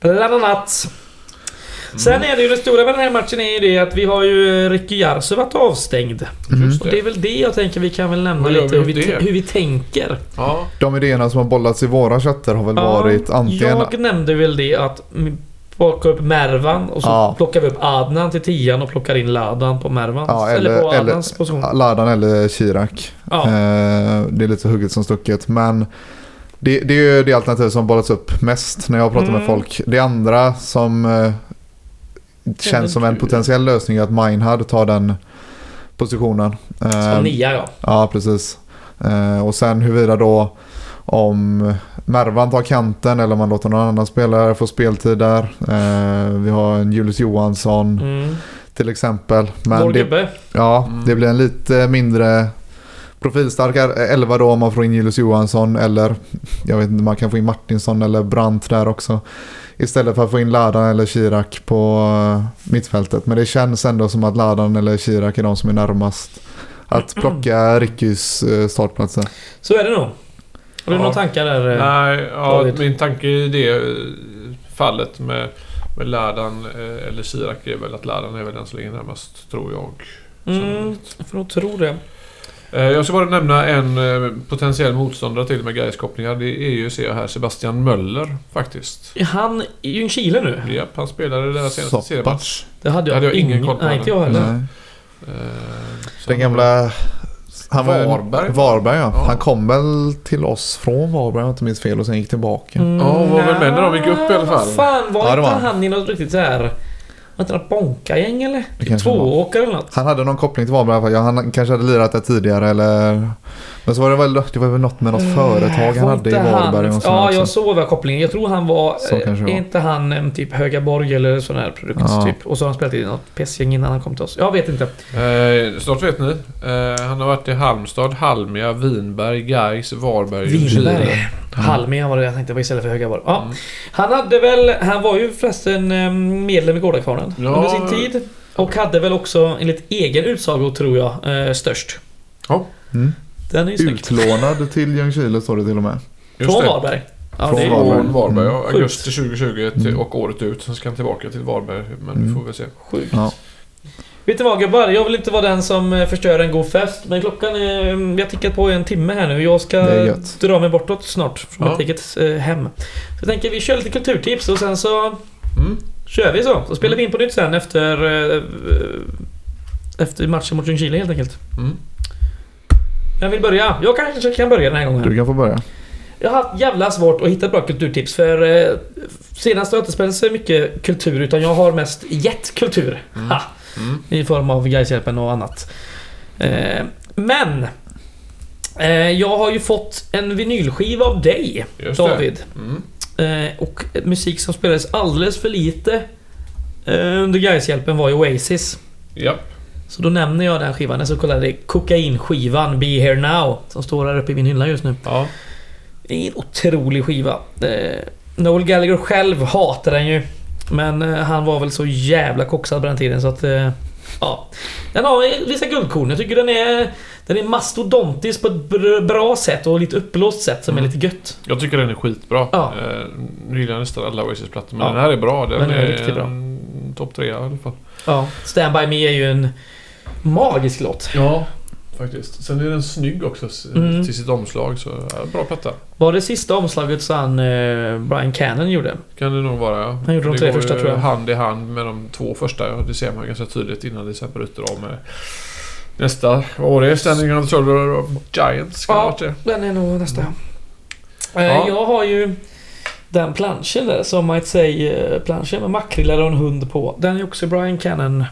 Bland annat. Sen är det ju det stora med den här matchen är ju det att vi har ju Ricky Jarso varit avstängd. Mm. Och det är väl det jag tänker vi kan väl nämna lite vi hur vi, hur vi tänker. Ja. De idéerna som har bollats i våra chatter har väl varit antingen... Jag nämnde väl det att plocka upp Mervan och så Ja. plockar vi upp Adnan till tian och plockar in Ladan på Mervans. Ja, eller, eller- på Adnans position. Ladan eller Chirac. Ja. Eh, det är lite hugget som stucket. Men det, det är ju det alternativ som bollats upp mest när jag pratar Mm. med folk. Det andra som eh, känns som en potentiell lösning är att Meinhard tar den positionen. Eh, Som nia ja. Ja, precis. Eh, och sen huruvida då om Mervan tar kanten eller man låter någon annan spelare få speltid där. Eh, vi har en Julius Johansson Mm. till exempel. Vår Men det, gubbe. ja, Mm. det blir en lite mindre profilstark elva då om man får in Julius Johansson eller jag vet inte, man kan få in Martinsson eller Brandt där också. Istället för att få in Ladan eller Chirac på eh, mittfältet. Men det känns ändå som att Ladan eller Chirac är de som är närmast att plocka Rickys eh, startplatser. Så är det nog. Har du Ja. några tankar där? eh? Nej, ja, min tanke i det eh, fallet med, med Ladan eh, eller Chirac är väl att Ladan är väl den som ligger närmast, tror jag. Mm, jag får nog tro det. Jag ska bara nämna en potentiell motståndare till med Gais kopplingar. Det är ju, ser jag här, Sebastian Möller faktiskt. Är han i Ljungskile nu? Japp, han spelade deras senaste seriematch. Det hade jag, hade jag ingen koll på Nej, det. inte jag heller. Den gamla... Han var, Varberg. Varberg ja. Ja. Han kom väl till oss från Varberg om jag inte minns fel och sen gick tillbaka. Mm, Ja, var väl med när de gick upp i alla fall. Vad fan, var Ja, inte han. han i något riktigt så här... Var inte något bonkagäng eller? Typ tvååkare eller något? Han hade någon koppling till Varberg i alla fall. Ja, han kanske hade lirat där tidigare eller... Men så var det väl, det var väl något med något företag han Mm, hade i Varberg. Han, och ja, också. jag såg väl kopplingen. Jag tror han var... Eh, var. inte han em, typ Högaborg eller sån här produkt Ja. typ? Och så har han spelat i något PES-gäng innan han kom till oss. Jag vet inte. Eh, snart vet ni. Eh, han har varit i Halmstad, Halmia, Vinberg, Gais, Varberg, Ljungskile. Vinberg. Halmia var det jag tänkte på istället för Högaborg. Ja. Mm. Han hade väl... Han var ju förresten em, medlem i Gårdakvarnen Ja. under sin tid. Och hade väl också enligt egen utsago tror jag eh, störst. Mm. Den är ju snygg. Utlånad till Ljungskile står det till och med. Just Från det. Varberg. Ja, Från det är Varberg. Varberg, ja. Augusti 2020 till, Mm. och året ut. Sen ska han tillbaka till Varberg. Men Mm. vi får väl se. sjukt. Ja. Vet du vad gubbar? Jag vill inte vara den som eh, förstör en god fest. Men klockan är... mm, Vi har tickat på en timme här nu. Jag ska dra mig bortåt snart från Ja. mitt eget eh, hem. Så jag tänker vi kör lite kulturtips och sen så Mm. kör vi så. Så spelar vi in på nytt sen efter... eh, Efter matchen mot Ljungskile helt enkelt. Mm. Vem vill börja? Jag kanske kan börja den här gången. Du kan få börja. Jag har haft jävla svårt att hitta bra kulturtips för eh, senast har jag inte spelat så mycket kultur utan jag har mest gett kultur. Ha, Mm. I form av Gaishjälpen och annat. Eh, men eh, jag har ju fått en vinylskiva av dig Just. David. Mm. Eh, och musik som spelades alldeles för lite eh, under Gaishjälpen var ju Oasis. Japp. Så då nämner jag den skivan, den så kallade kokainskivan Be Here Now. Som står här uppe i min hylla just nu. Ja. Det är en otrolig skiva. Eh, Noel Gallagher själv hatar den ju. Men eh, han var väl så jävla koksad på den tiden så att... Eh, ja. Den har vissa guldkorn. Jag tycker den är... Den är mastodontisk på ett br- bra sätt och lite uppblåst sätt som är Mm. lite gött. Jag tycker den är skitbra. Ja. Eh, nu gillar jag nästan alla Oasis-plattor, men Ja. den här är bra. Den, Den är är, riktigt bra. topp tre i alla fall. Ja. Stand By Me är ju en magisk låt. Ja, faktiskt. Sen är den snygg också Mm. till sitt omslag, så ja, bra platta. Var det sista omslaget som eh, Brian Cannon gjorde? Kan det nog vara, ja. Han gjorde de det tre första, tror jag. hand i hand med de två första. Det ser man ganska tydligt innan det sen bryter av med nästa. Vad var det? Standing on the shoulder of Giants? Kan Ja. det? Den är nog nästa. Mm. Eh, Ja. Jag har ju den planschen där, som might say eh, planschen med makrillar och en hund på. Den är också Brian Cannon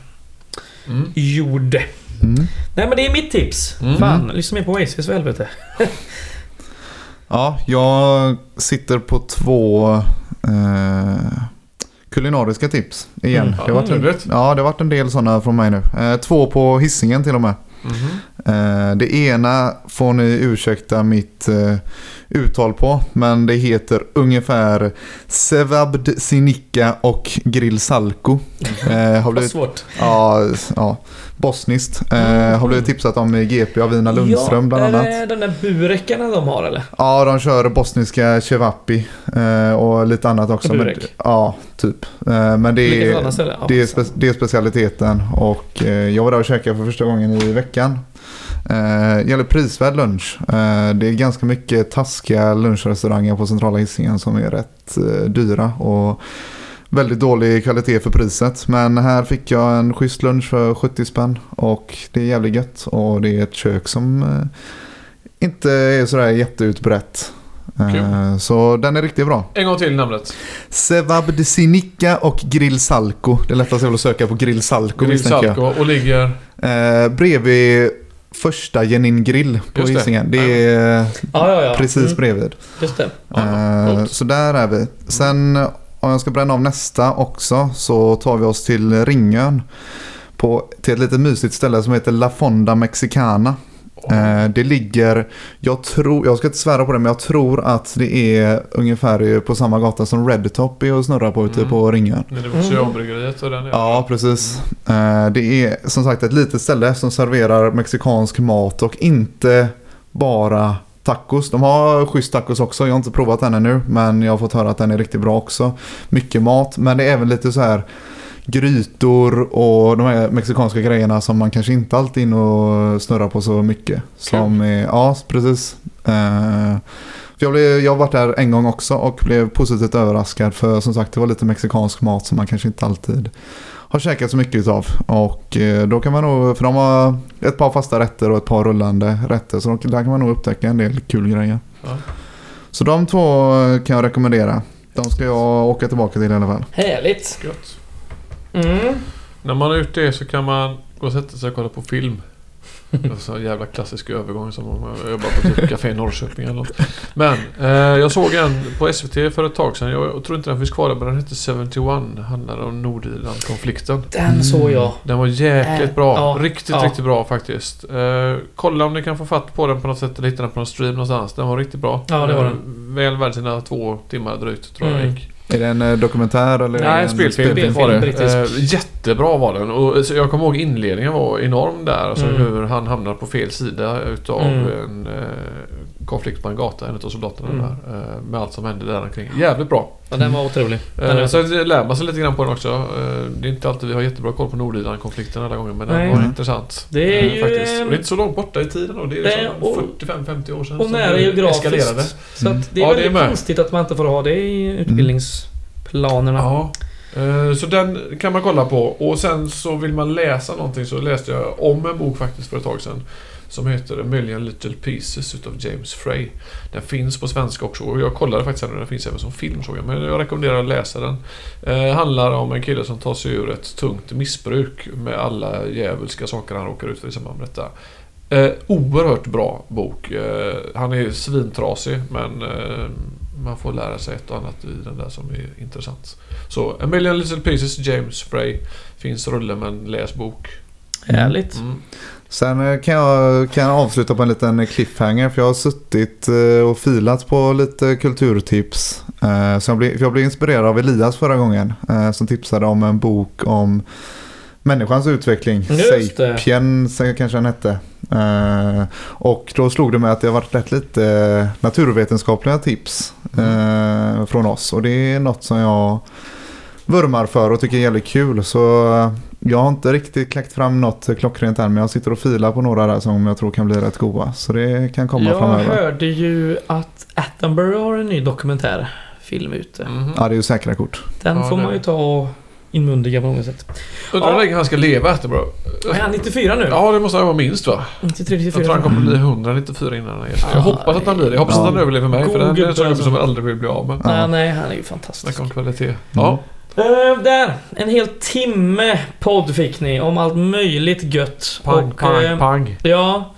Mm. gjord. Mm. Nej men det är mitt tips. Mm. Fan, lyssna mer på Oasis för helvete. Ja, jag sitter på två eh, kulinariska tips igen. Mm. det, har varit ja, det har varit en del sådana från mig nu. Eh, två på hissingen till och med. Mhm. Eh, det ena får ni ursäkta mitt eh, uttal på, men det heter ungefär Sevabd Sinika och Grill Salko. Eh, har blivit, svårt. ja, ja, bosniskt. Eh, har blivit tipsat om GP av Vina Lundström bland annat. Är det den där burekarna de har eller? Ja, de kör bosniska cevapi eh, och lite annat också. Men, Burek. ja, typ. Eh, men det är, ställe? Ja, det, är spe, det är specialiteten och eh, jag var där och käkade för första gången i veckan. Eh, gäller prisvärd lunch. Eh, det är ganska mycket taskiga lunchrestauranger på centrala Hisingen som är rätt eh, dyra och väldigt dålig kvalitet för priset. Men här fick jag en schysst lunch för 70 spänn och det är jävligt gött och det är ett kök som eh, inte är sådär jätteutbrett. Eh, Kul. så den är riktigt bra. En gång till namnet. Sevab Sinika och Grill Salko. Det är lättast är väl att söka på Grill Salko Grill misstänker jag. Salko och ligger... Eh, bredvid första Genin Grill på Just det. Hisingen. Det är ja, ja. ja. precis Mm, bredvid. Just det. Ja, Eh, så där är vi. Sen om jag ska bränna av nästa också så tar vi oss till Ringön. På, till ett lite mysigt ställe som heter La Fonda Mexicana. Eh, det ligger, jag tror, jag ska inte svära på det, men jag tror att det är ungefär på samma gata som Red Top är och snurrar på ute Mm. på Ringön. När det var Oceanbryggeriet och den är... Ja, precis. Eh, Det är som sagt ett litet ställe som serverar mexikansk mat och inte bara tacos. De har schysst tacos också. Jag har inte provat den ännu, men jag har fått höra att den är riktigt bra också. Mycket mat, men det är även lite så här grytor och de här mexikanska grejerna som man kanske inte alltid inne och snurrar på så mycket. Som är, ja, precis. Eh, för jag, blev, jag har varit där en gång också och blev positivt överraskad för som sagt det var lite mexikansk mat som man kanske inte alltid har käkat så mycket utav. Och eh, då kan man nog, för de har ett par fasta rätter och ett par rullande rätter så där kan man nog upptäcka en del kul grejer. Ja. Så de två kan jag rekommendera. De ska jag åka tillbaka till i alla fall. Härligt. Gött. Mm. När man gjort det så kan man gå och sätta sig och kolla på film. Det var så en jävla klassisk övergång som om jag jobbar på typ Café Norrköping eller något. Men eh, jag såg en på SVT för ett tag sedan. Jag, jag tror inte den finns kvar men den hette 71. Handlar om Nordirland-konflikten. Den såg jag. Den var jäkligt Äh, bra. ja, riktigt, ja. riktigt bra faktiskt. Eh, kolla om ni kan få fatt på den på något sätt eller hitta den på någon stream någonstans. Den var riktigt bra. Ja, det var Eh, Väl värd sina två timmar drygt tror jag Mm. gick. Är det en eh, dokumentär eller? Nej, en spelfilm, spelfilm, var det. brittisk. Eh, jättebra var den. Och, så jag kommer ihåg inledningen var enorm där. Alltså Mm. hur han hamnar på fel sida utav Mm. en eh, konflikt på en gata. En av soldaterna Mm. där. Eh, med allt som hände där omkring. Jävligt bra. Ja, den var otrolig. Den Eh, är- så lär man sig lite grann på den också. Eh, det är inte alltid vi har jättebra koll på Nordirland-konflikten alla gånger. Men den Nej. var Mm. intressant. Det är ju, faktiskt. Och det är inte så långt borta i tiden då. Det är liksom och- 45-50 år sedan. Och nära det eskalerade. geografiskt. Så Mm. att det är Ja, det är väldigt med. konstigt att man inte får ha det i utbildningsplanerna. Ja. Så den kan man kolla på. Och sen så vill man läsa någonting så läste jag om en bok faktiskt för ett tag sedan. Som heter A Million Little Pieces utav James Frey. Den finns på svenska också och jag kollade faktiskt den den finns även som film såg jag. Men jag rekommenderar att läsa den. Eh, handlar om en kille som tar sig ur ett tungt missbruk med alla djävulska saker han råkar ut för i samband med detta. Eh, oerhört bra bok. Eh, han är svintrasig men eh, man får lära sig ett och annat i den där som är intressant. Så A Million Little Pieces, James Frey. Finns rulle men läs bok. Härligt. Mm. Sen eh, kan jag, kan avsluta på en liten cliffhanger för jag har suttit eh, och filat på lite kulturtips. Eh, Så jag blev, jag blev inspirerad av Elias förra gången som tipsade om en bok om människans utveckling. Just. Sapien kanske den hette. Och då slog det mig att det har varit rätt lite naturvetenskapliga tips eh, från oss och det är något som jag vurmar för och tycker är jävligt kul. Så jag har inte riktigt kläckt fram något klockrent än men jag sitter och filar på några där som jag tror kan bli rätt goda. Så det kan komma Jag framöver. hörde ju att Attenborough har en ny dokumentärfilm ute. Mhm. Ja, det är ju säkra kort. Den Ja, får det- man ju ta och inmundiga på något sätt. Undrar hur Ja. länge han ska leva Attenborough? Är han 94 nu? Ja, det måste han vara minst va? 93, Jag 94. tror han kommer bli 194 innan han. Ja, Jag hoppas att han blir det. Jag hoppas ja. att han överlever mig. För God den är en sån gubbe som jag aldrig vill bli av med. Ja. Nej, nej, han är ju fantastisk. om kvalitet. Ja. Eh, där! En hel timme podd fick ni om allt möjligt gött. Pang, Och, pang, eh, pang. Ja.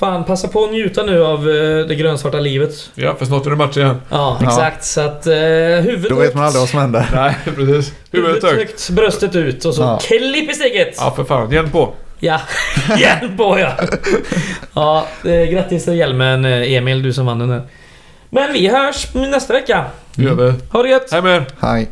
Fan, passa på att njuta nu av eh, det grönsvarta livet. Ja, för snart är det match igen. Ja, Ja. exakt. Så att eh, huvudet Då vet man aldrig vad som händer. Nej, precis. Huvudet högt. högt, bröstet ut och så Ja. klipp i steget! Ja, för fan. Igen på. Ja, hjälp på ja! Ja, eh, grattis till hjälmen Emil, du som vann den här. Men vi hörs nästa vecka. Det gör vi. Ha det gött! Hej med er. Hej.